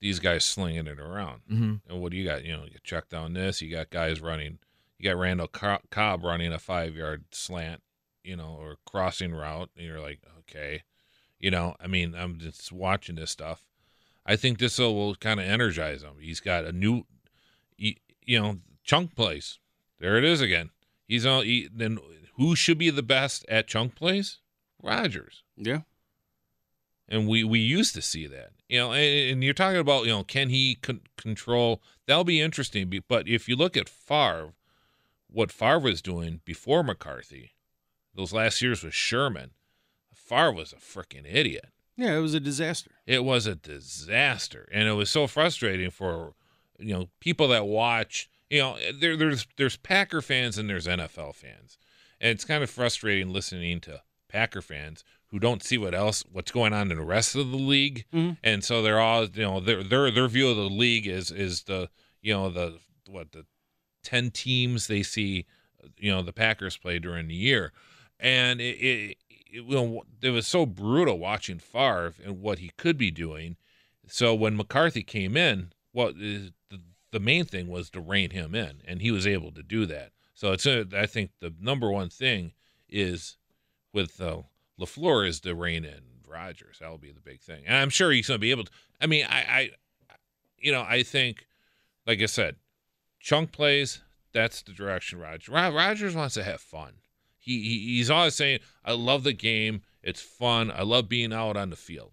these guys slinging it around. Mm-hmm. And what do you got? You know, you check down this. You got guys running. You got Randall Cobb running a five yard slant, you know, or crossing route. And you're like, okay, you know, I mean, I'm just watching this stuff. I think this will, kind of energize him. He's got a new, you, you know, chunk plays. There it is again. He's on. He, then who should be the best at chunk plays? Rodgers Yeah. and we we used to see that you know and, and you're talking about you know can he con- control that'll be interesting but if you look at Favre what Favre was doing before McCarthy those last years with Sherman Favre was a freaking idiot Yeah, it was a disaster. it was a disaster and it was so frustrating for you know people that watch you know there, there's there's packer fans and there's nfl fans and it's kind of frustrating listening to packer fans who don't see what else what's going on in the rest of the league Mhm. and so they're all you know their their their view of the league is is the you know the what the 10 teams they see you know the packers play during the year and it, it, it, you know, it was so brutal watching Favre and what he could be doing. So when McCarthy came in, what is the, the main thing was to rein him in, and he was able to do that. So it's a, I think the number one thing is with uh, LaFleur is to rein in Rodgers. That'll be the big thing, and I'm sure he's going to be able to. I mean, I, I, you know, I think, like I said, chunk plays. That's the direction Rodgers. Rod- Rodgers wants to have fun. He, he he's always saying, "I love the game. It's fun. I love being out on the field."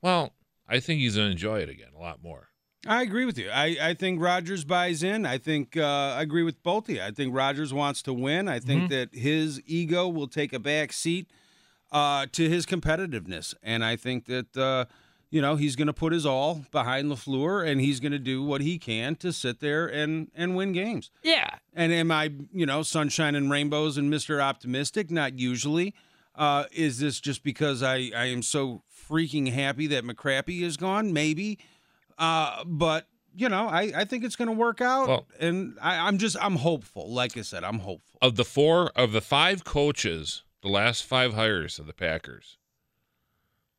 Well, I think he's gonna enjoy it again a lot more. I agree with you. I, I think Rodgers buys in. I think uh, I agree with both of you. I think Rodgers wants to win. I think that his ego will take a back seat uh, to his competitiveness, and I think that uh, you know he's going to put his all behind LaFleur, and he's going to do what he can to sit there and and win games. Yeah. And am I, you know, sunshine and rainbows and Mr. Optimistic? Not usually. Uh, is this just because I, I am so freaking happy that McCrappy is gone? Maybe. Uh, but, you know, I, I think it's going to work out. Well- and I, I'm just, I'm hopeful. Like I said, I'm hopeful. Of the four of the five coaches, the last five hires of the Packers,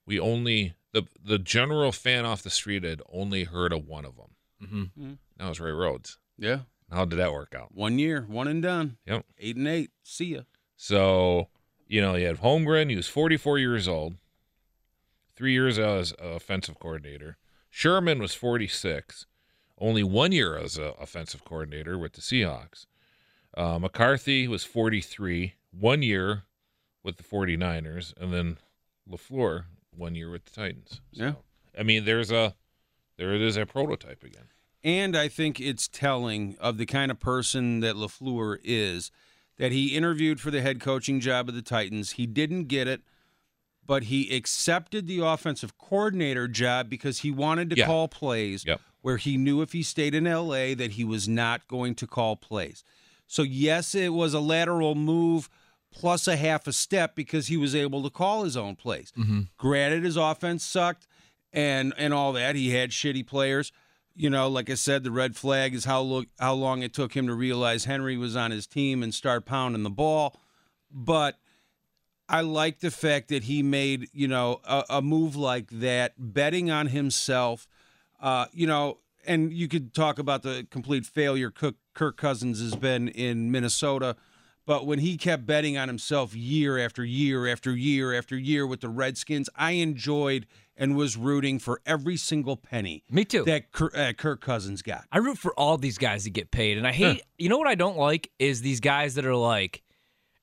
we only the the general fan off the street had only heard of one of them. Mm-hmm. That was Ray Rhodes. Yeah. How did that work out? One year, one and done. Yep. Eight and eight. See ya. So, you know, you had Holmgren. He was 44 years old, three years as a offensive coordinator. Sherman was 46, only one year as an offensive coordinator with the Seahawks. Uh, McCarthy was 43, one year with the 49ers, and then LaFleur, one year with the Titans. So, Yeah. I mean, there's a, there it is, a prototype again. And I think it's telling of the kind of person that LaFleur is that he interviewed for the head coaching job of the Titans. He didn't get it, but he accepted the offensive coordinator job because he wanted to Yeah. call plays Yep. where he knew if he stayed in LA that he was not going to call plays. So yes, it was a lateral move plus a half a step because he was able to call his own plays. Granted, his offense sucked and and all that. He had shitty players. You know, like I said, the red flag is how look how long it took him to realize Henry was on his team and start pounding the ball. But I like the fact that he made, you know, a, a move like that, betting on himself. Uh, you know, and you could talk about the complete failure Kirk Cousins has been in Minnesota, but when he kept betting on himself year after year after year after year with the Redskins, I enjoyed and was rooting for every single penny Me too. that Kirk, uh, Kirk Cousins got. I root for all these guys to get paid, and I hate. You know what I don't like is these guys that are like,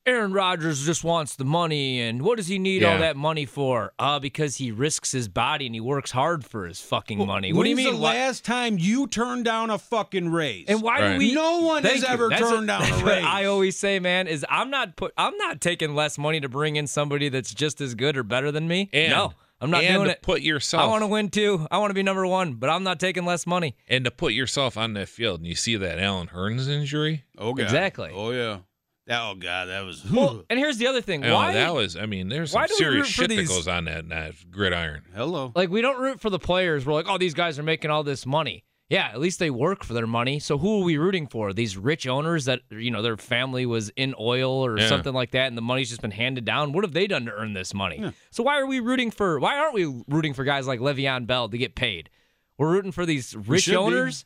Aaron Rodgers just wants the money, and what does he need all that money for? Uh, because he risks his body and he works hard for his fucking money. What do you mean? The Why- last time you turned down a fucking raise? and why Right. do we? No one has you. ever That's turned down a raise. I always say, man, is I'm not put. I'm not taking less money to bring in somebody that's just as good or better than me. And, no, I'm not and doing to it. put yourself I want to win too. I want to be number one, but I'm not taking less money. and to put yourself on that field and you see that Alan Hearns injury. oh, God. Exactly. Oh, yeah. That, oh, God, that was. Well, and here's the other thing. You know, Why? that was I mean, there's why some serious shit these- that goes on that, that gridiron. Hello. like we don't root for the players. We're like, oh, these guys are making all this money. Yeah, at least they work for their money. So who are we rooting for? These rich owners that you know their family was in oil or Yeah. something like that, and the money's just been handed down. What have they done to earn this money? So why are we rooting for? Why aren't we rooting for guys like Le'Veon Bell to get paid? We're rooting for these rich should be. owners.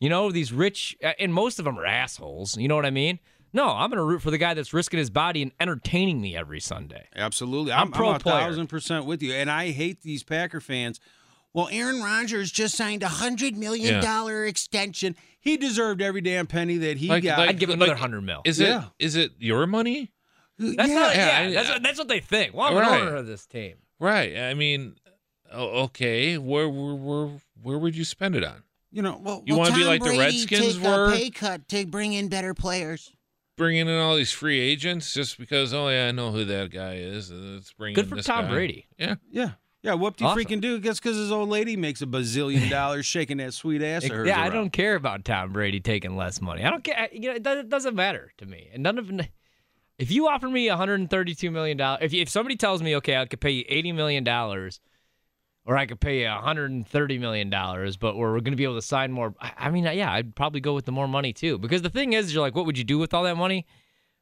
You know, these rich, uh, and most of them are assholes. You know what I mean? No, I'm going to root for the guy that's risking his body and entertaining me every Sunday. Absolutely. I'm I'm, pro I'm a player. thousand percent with you. And I hate these Packer fans. Well, Aaron Rodgers just signed a hundred million dollar extension. He deserved every damn penny that he Like- got. like- I'd give him another hundred mil. Is Yeah. it is it your money? That's yeah, not, yeah, yeah, I- that's, what, that's what they think. Well, I'm Right. owner of this team. Right. I mean, okay, where where where, where would you spend it on? you know, well, You Will want to be Tom like the Redskins take were, a pay cut to bring in better players. Bringing in all these free agents just because? Oh yeah, I know who that guy is. Let's bring Good in for this Tom guy. Brady. Yeah. yeah, yeah. What do you Awesome. freaking do? Guess because his old lady makes a bazillion dollars shaking that sweet ass of hers. yeah, I don't care about Tom Brady taking less money. I don't care. You know, it doesn't, it doesn't matter to me. And none of if you offer me 132 million dollars, if you- if somebody tells me, okay, I could pay you 80 million dollars, or I could pay you 130 million dollars, but we're going to be able to sign more. I, I mean, yeah, I'd probably go with the more money too. Because the thing is, you're like, what would you do with all that money?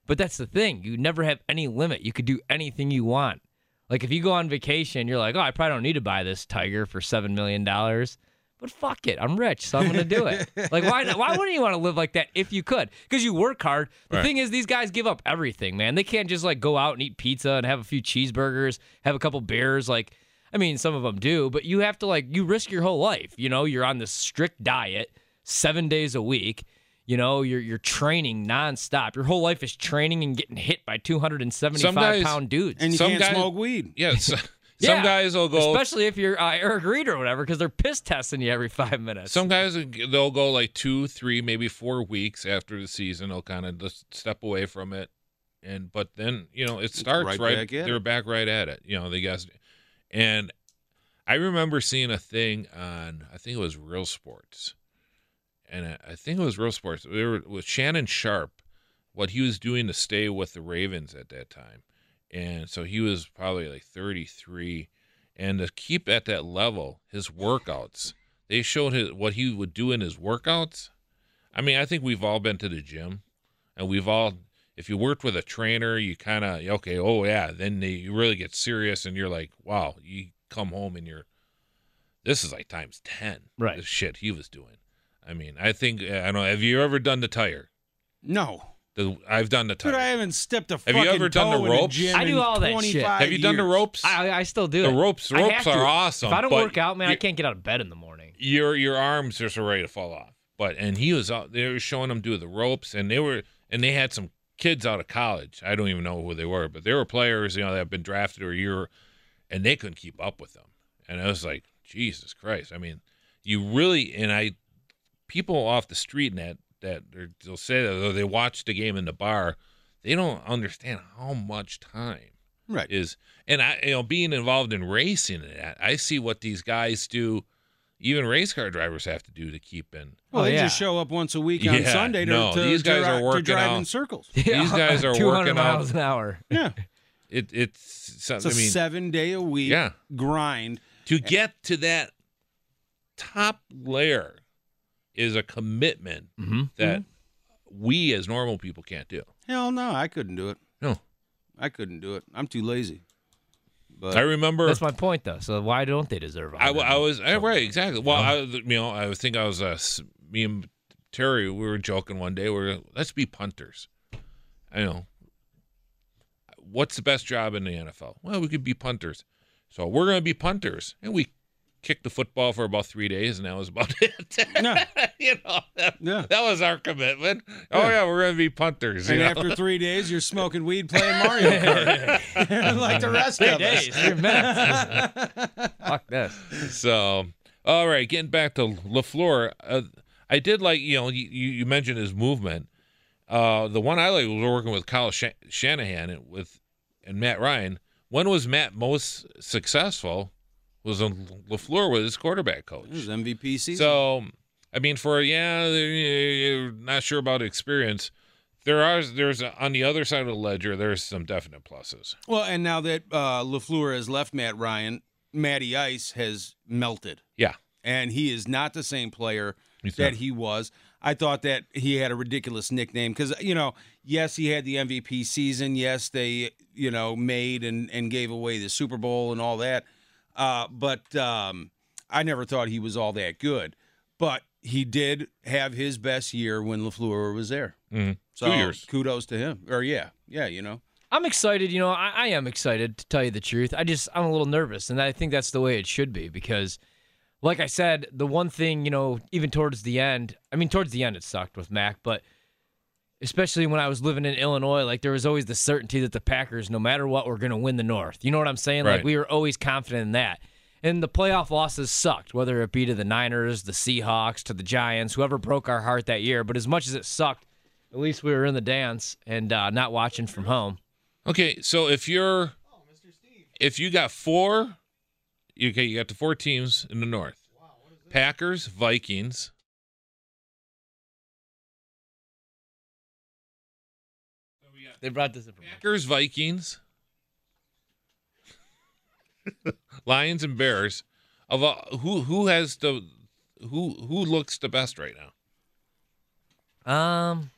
But that's the thing. You never have any limit. You could do anything you want. Like if you go on vacation, you're like, oh, I probably don't need to buy this tiger for seven million dollars. But fuck it, I'm rich, so I'm gonna do it. like why? Why wouldn't you want to live like that if you could? Because you work hard. The Right. thing is, these guys give up everything, man. They can't just like go out and eat pizza and have a few cheeseburgers, have a couple beers. Like, I mean, some of them do, but you have to like you risk your whole life. You know, you're on this strict diet, seven days a week. You know, you're you're training nonstop. Your whole life is training and getting hit by 275 Some guys- pound dudes. And you Some can't guys- smoke weed. Yes. Yeah. Some guys will go. Especially if you're uh, Eric Reid or whatever, because they're piss testing you every five minutes. Some guys they'll go like two, three, maybe four weeks after the season. They'll kind of just step away from it, and but then you know it starts right right. back at they're it. back right at it. You know they guys, and I remember seeing a thing on I think it was Real Sports, and I- think it was Real Sports. With Shannon Sharpe, what he was doing to stay with the Ravens at that time, and so he was probably like thirty three, and to keep at that level, his workouts they showed his what he would do in his workouts. I mean, I think we've all been to the gym, and we've all. If you worked with a trainer, you kind of okay. Oh yeah, then they, you really get serious, and you're like, wow. You come home and you're. This is like times ten. Right. The shit he was doing. I mean, I think uh, I don't know. Have you ever done the tire? No. The, I've done the tire. Dude, I haven't stepped a Have you fucking ever done the toe in a ropes? I do all that shit. 25 Have you done the ropes? I, I still do the it. ropes, ropes are awesome. If I don't but work out, man, I can't get out of bed in the morning. your your arms just are ready to fall off. But and he was out they were showing him do the ropes and they were and they had some kids out of college. I don't even know who they were, but they were players, you know, that have been drafted or a year and they couldn't keep up with them. And I was like, Jesus Christ. I mean, you really and I people off the street and that that they'll say that they watch the game in the bar, they don't understand how much time Right. is and I you know being involved in racing and that I see what these guys do even race car drivers have to do to keep in. Well, Oh, they yeah. just show up once a week on Yeah, Sunday to, no, to, these guys dri- are to working drive in out. circles. These guys are 200 working miles out. an hour. Yeah, It it's it's something. a I mean, seven day a week Yeah. grind. to get to that top layer is a commitment Mm-hmm. that we as normal people can't do. Hell no, I couldn't do it. No. I couldn't do it. I'm too lazy. But I remember That's my point, though. So why don't they deserve? I was So- right exactly. Well, I you know I think I was uh, me and Terry we were joking one day. We are let's be punters. I know. What's the best job in the NFL? Well, we could be punters. So we're going to be punters, and we kicked the football for about three days, and that was about it. Yeah. you know, that, Yeah. that was our commitment. Oh Yeah. yeah, we're going to be punters. and you know? after three days, you're smoking weed, playing Mario Kart, like the rest Three of days, us. three minutes. Fuck this. So, all right, getting back to LaFleur, uh, I did like you know you, you mentioned his movement. Uh, the one I like was working with Kyle Shan- Shanahan and with and Matt Ryan. When was Matt most successful? Was when LaFleur was his quarterback coach. It was MVP season. So, I mean, for yeah, you're not sure about experience. There are there's on the other side of the ledger. There's some definite pluses. well, and now that uh, LaFleur has left Matt Ryan, Matty Ice has melted, Yeah, and he is not the same player that he was. I thought that he had a ridiculous nickname because you know, yes, he had the MVP season. Yes, they you know made and and gave away the Super Bowl and all that. Uh, but um, I never thought he was all that good. But he did have his best year when LaFleur was there. Mhm. So Two years. kudos to him. Or yeah, yeah, you know. I'm excited. You know, I, I am excited to tell you the truth. I just I'm a little nervous, and I think that's the way it should be because, like I said, the one thing you know, even towards the end, I mean, towards the end it sucked with Mac, but especially when I was living in Illinois, like there was always the certainty that the Packers, no matter what, were going to win the North. You know what I'm saying? Like we were always confident in that. And the playoff losses sucked, whether it be to the Niners, the Seahawks, to the Giants, whoever broke our heart that year. But as much as it sucked, at least we were in the dance and uh, not watching from home. Okay, so if you're if you got four, okay, you got the four teams in the north. Packers, Vikings. They brought this in from Packers, Vikings, Lions, and Bears. Of all, who who has the who who looks the best right now? Um.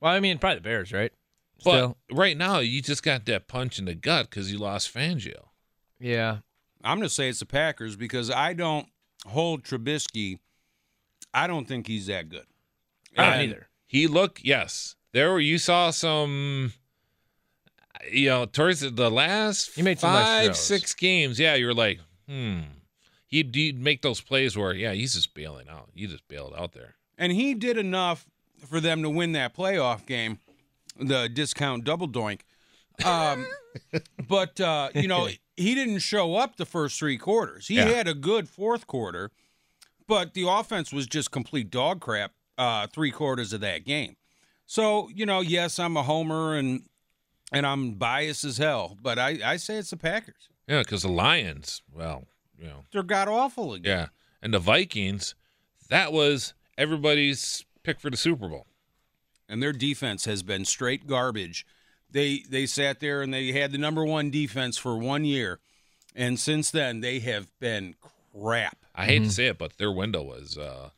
Well, I mean, probably the Bears, right? But Still, right now, you just got that punch in the gut because you lost Fangio. yeah. I'm going to say it's the Packers because I don't hold Trubisky. I don't think he's that good. I don't either. He look yes. There were you saw some you know, towards the- the last He made some nice five, six games, yeah, you're like, hmm. He'd, he'd make those plays where, yeah, he's just bailing out. He just bailed out there. And he did enough for them to win that playoff game, the discount double doink. Um, but, uh, you know, he didn't show up the first three quarters. He Yeah. had a good fourth quarter, but the offense was just complete dog crap uh, three quarters of that game. So, you know, yes, I'm a homer and and I'm biased as hell, but I, I say it's the Packers. Yeah, because the Lions, well, you know, They're god awful again. yeah. And the Vikings, that was everybody's pick for the Super Bowl. and their defense has been straight garbage. They they sat there and they had the number one defense for one year, and since then they have been crap. I hate to say it, but their window was uh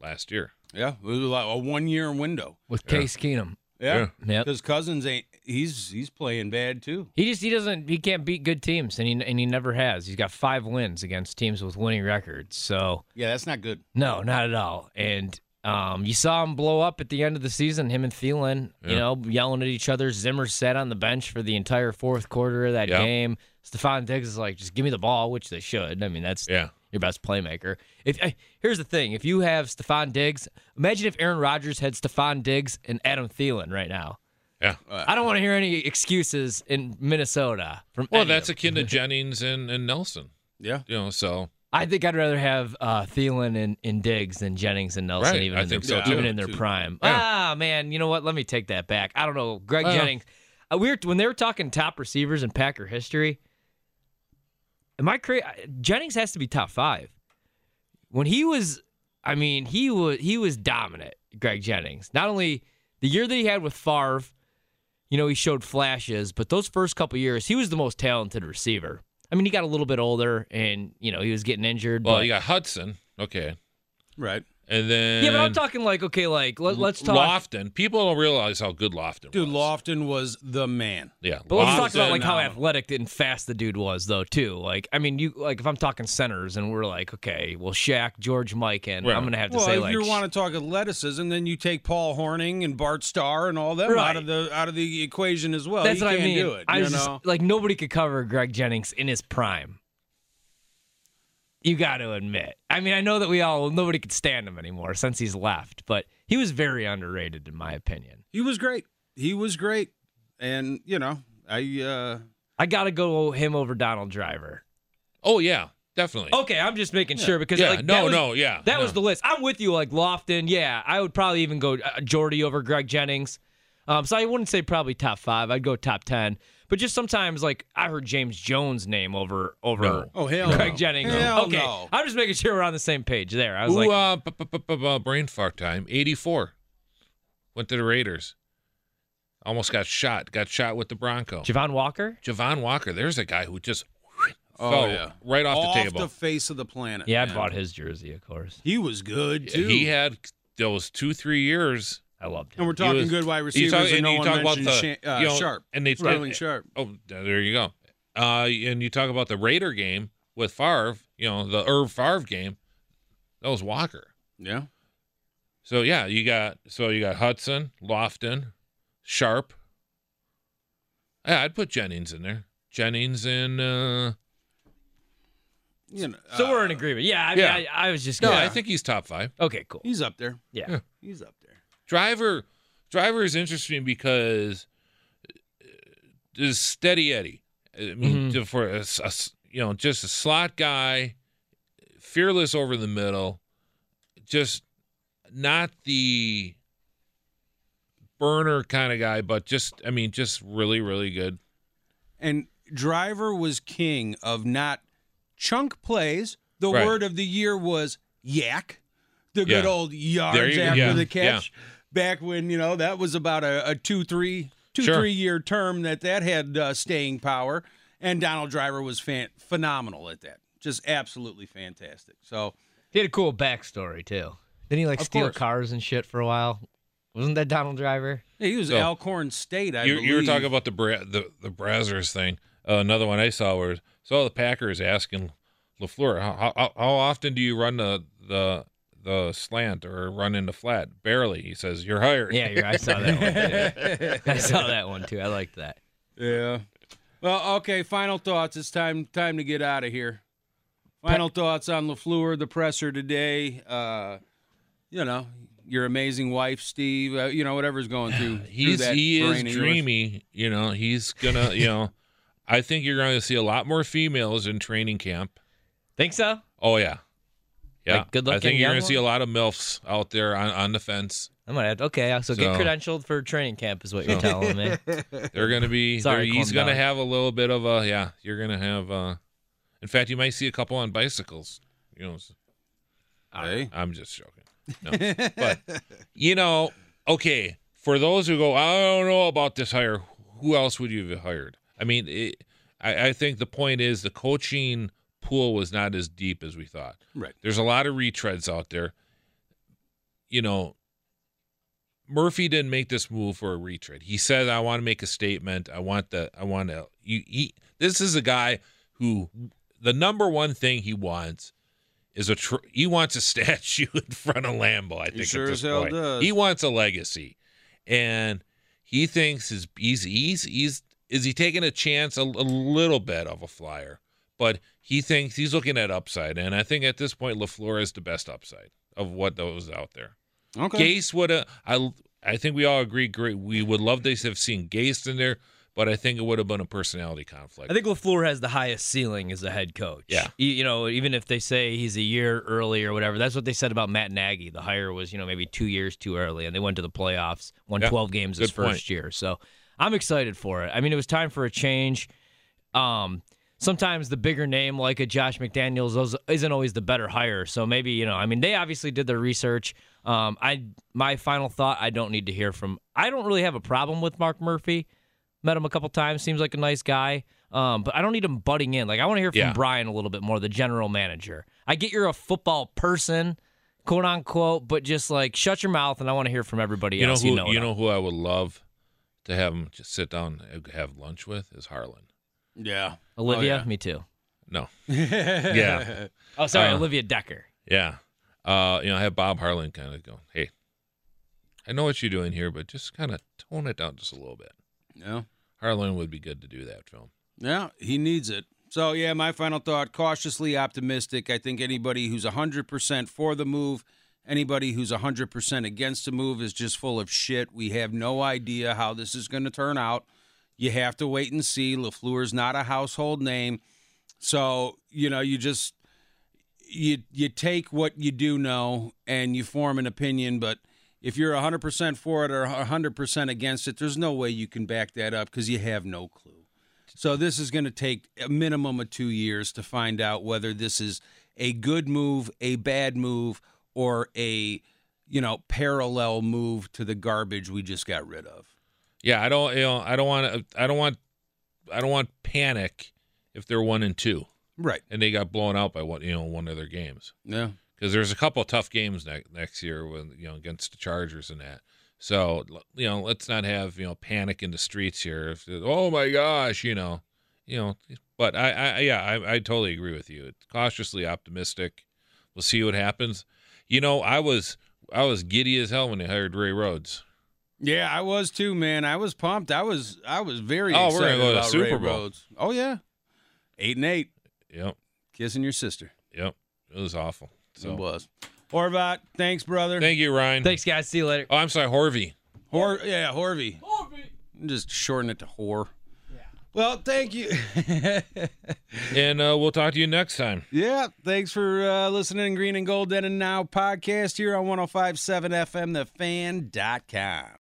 last year. Yeah, it was like a one year window. With Case Keenum. Yeah, Yep. because Cousins ain't he's he's playing bad too. He just he doesn't he can't beat good teams and he and he never has. He's got five wins against teams with winning records. So Yeah, that's not good. no, not at all. And um, you saw him blow up at the end of the season. Him and Thielen, you know, yelling at each other. Zimmer sat on the bench for the entire fourth quarter of that Yeah. game. Stefon Diggs is like, just give me the ball, which they should. I mean, that's Yeah. Your best playmaker. If I, here's the thing, if you have Stefon Diggs, imagine if Aaron Rodgers had Stefon Diggs and Adam Thielen right now. Yeah. I don't want to hear any excuses in Minnesota from. Well, that's akin to Jennings and, and Nelson. Yeah, You know, so I think I'd rather have uh, Thielen and, and Diggs than Jennings and Nelson, Right, even I in think their, so, even too. in their Too. prime. Yeah. Ah, man, you know what? Let me take that back. I don't know, Greg Well. Jennings. Uh, we were when they were talking top receivers in Packer history. Am I crazy? Jennings has to be top five. When he was, I mean, he was he was dominant. Greg Jennings. Not only the year that he had with Favre, you know, he showed flashes, but those first couple years, he was the most talented receiver. I mean, he got a little bit older, and you know, he was getting injured. Well, but, you got Hudson, okay, Right. And then yeah, but I'm talking like okay, like let, us talk. Lofton. People don't realize how good Lofton Dude, was. Lofton was the man. Yeah, But let's talk about like how um, athletic and fast the dude was, though, too. Like, I mean, you like if I'm talking centers and we're like, okay, well, Shaq, George, Mike, and Right. I'm gonna have to Well, say if like, you want to talk athleticism, then you take Paul Hornung and Bart Starr and all them Right. out of the out of the equation as well. that's you what can't I mean. do it. I you was just know? like nobody could cover Greg Jennings in his prime. You got to admit. I mean, I know that we all nobody could stand him anymore since he's left, but he was very underrated in my opinion. he was great. He was great, and you know, I uh I got to go him over Donald Driver. Oh yeah, definitely. Okay, I'm just making sure because yeah, like, no, was- no, yeah, That no. was the list. I'm with you, like Lofton. Yeah, I would probably even go uh, Jordy over Greg Jennings. Um, so I wouldn't say probably top five. I'd go top ten. But just sometimes, like I heard James Jones' name over over No. oh hell Greg no. Jennings. Hell okay, no. I'm just making sure we're on the same page there. I was Ooh, like, uh, brain fart time. 84. Went to the Raiders. Almost got shot. Got shot with the Bronco. Javon Walker. Javon Walker. There's a guy who just Oh, fell yeah. right off, off the table. the face of the planet. Yeah, I bought his jersey, of course. He was good too. he had those two, three years. I loved it. and we're talking was- good wide You receivers, talk, and and no you one talk about the Sha- uh, you know, Sharpe. and they Sterling Sharpe. Oh, there you go. Uh, and you talk about the Raider game with Favre. You know the Irv Favre game. That was Walker. Yeah. So yeah, you got so you got Hudson, Lofton, Sharpe. Yeah, I'd put Jennings in there. Jennings and uh You know, So we're uh, in agreement. Yeah, I mean, yeah. I, I was just no, gonna- I think he's top five. Okay, cool. He's up there. Yeah. Yeah. He's up there. Driver, driver is interesting because uh, is steady Eddie. I mean, Mhm. to- for a, s- a s- you know, just a slot guy, fearless over the middle, just not the burner kind of guy, but just I mean, just really, really good. And Driver was king of not chunk plays. The Right. word of the year was yak. The good Yeah. old yards you after Yeah, the catch. Back when, you know, that was about a, a two, three, two, Sure. three year term that that had uh, staying power. And Donald Driver was fan- phenomenal at that. Just absolutely fantastic. So, He had a cool backstory too. Didn't he like Of steal course. cars and shit for a while? Wasn't that Donald Driver? yeah, he was So, Alcorn State, I you, believe. you were talking about the Bra- the the Brazzers thing. Uh, another one I saw was saw the Packers asking LaFleur, how, how how often do you run the the the slant or run into flat? Barely. He says you're hired. Yeah, you're, I saw that one too. I saw that one too. I liked that. Yeah. Well, okay. Final thoughts. It's time time to get out of here. Final thoughts on LaFleur, the presser today. Uh, you know, your amazing wife, Steve. Uh, you know, whatever's going through. through He's that he is brain yours. dreamy. You know, he's gonna. You know, I think you're going to see a lot more females in training camp. Think so? Oh yeah, yeah. Like good I think you're going to see a lot of milfs out there on, on the fence. I might have. Okay, so, get credentialed for training camp is what you're telling me. They're going to be. Sorry, they're- he's going to down. have a little bit of a. Yeah, you're going to have. uh In fact, you might see a couple on bicycles. You know, Hey. I'm just joking. No. but you know, okay, for those who go, I don't know about this hire. Who else would you have hired? I mean, it, I, I think the point is the coaching pool was not as deep as we thought. Right. There's a lot of retreads out there. You know, Murphy didn't make this move for a retread. He said, "I want to make a statement. I want the. I want to." You, he, this is a guy who the number one thing he wants is a. Tr- he wants a statue in front of Lambeau. I think sure at this as hell point. does. He wants a legacy, and he thinks his he's he's he's is he taking a chance a, a little bit of a flyer, but he thinks he's looking at upside, and I think at this point LaFleur is the best upside of what those out there. Okay. Gase would have. I I think we all agree. Great. We would love to have seen Gase in there, but I think it would have been a personality conflict. I think LaFleur has the highest ceiling as a head coach. Yeah. you, you know, even if they say he's a year early or whatever, that's what they said about Matt Nagy. The hire was, you know, maybe two years too early, and they went to the playoffs, won Yeah, 12 games his good point. first year. So I'm excited for it. I mean, it was time for a change. Um, sometimes the bigger name like a Josh McDaniels isn't always the better hire. So maybe you know, I mean, they obviously did their research. Um, I my final thought, I don't need to hear from. I don't really have a problem with Mark Murphy. Met him a couple times. Seems like a nice guy. Um, but I don't need him butting in. Like I want to hear from Yeah. Brian a little bit more, the general manager. I get you're a football person, quote unquote, but just like shut your mouth and I want to hear from everybody You know else. who you know, you know who I would love to have him just sit down and have lunch with is Harlan. Yeah. Olivia, Oh, me too. No, yeah. Yeah. Oh, sorry, Uh, Olivia Dekker. yeah, uh, you know, I have Bob Harlan kind of going, hey, I know what you're doing here, but just kind of tone it down just a little bit. yeah. Harlan would be good to do that film. Yeah, he needs it. So, yeah, my final thought cautiously optimistic. I think anybody who's 100% for the move, anybody who's 100% against the move is just full of shit. We have no idea how this is going to turn out. You have to wait and see. LaFleur's not a household name. So, you know, you just you you take what you do know and you form an opinion, but if you're 100% for it or 100% against it, there's no way you can back that up because you have no clue. So this is going to take a minimum of two years to find out whether this is a good move, a bad move, or a you know parallel move to the garbage we just got rid of. Yeah, I don't, you know, I don't want I don't want, I don't want panic if they're one and two Right. and they got blown out by one, you know, one of their games. Yeah. because there's a couple of tough games next next year with you know against the Chargers and that. So you know, let's not have you know panic in the streets here. If, oh my gosh, you know, you know. But I, I yeah, I, I totally agree with you. It's cautiously optimistic. We'll see what happens. You know, I was I was giddy as hell when they hired Ray Rhodes. Yeah, I was too, man. I was pumped. I was I was very Oh, we're gonna excited go to the Super Ray Bowl. Rhodes. Oh yeah. Eight and eight. Yep, Kissing your sister. yep. It was awful. it was. Horvat, thanks, brother. thank you, Ryan. Thanks, guys. See you later. Oh, I'm sorry, Horvy. Hor- yeah, Horvy. Horvy. Just shorten it to whore. Yeah. Well, thank you. And uh, we'll talk to you next time. yeah, thanks for uh, listening to Green and Gold Then and Now podcast here on 1057 FM, the thefan.com.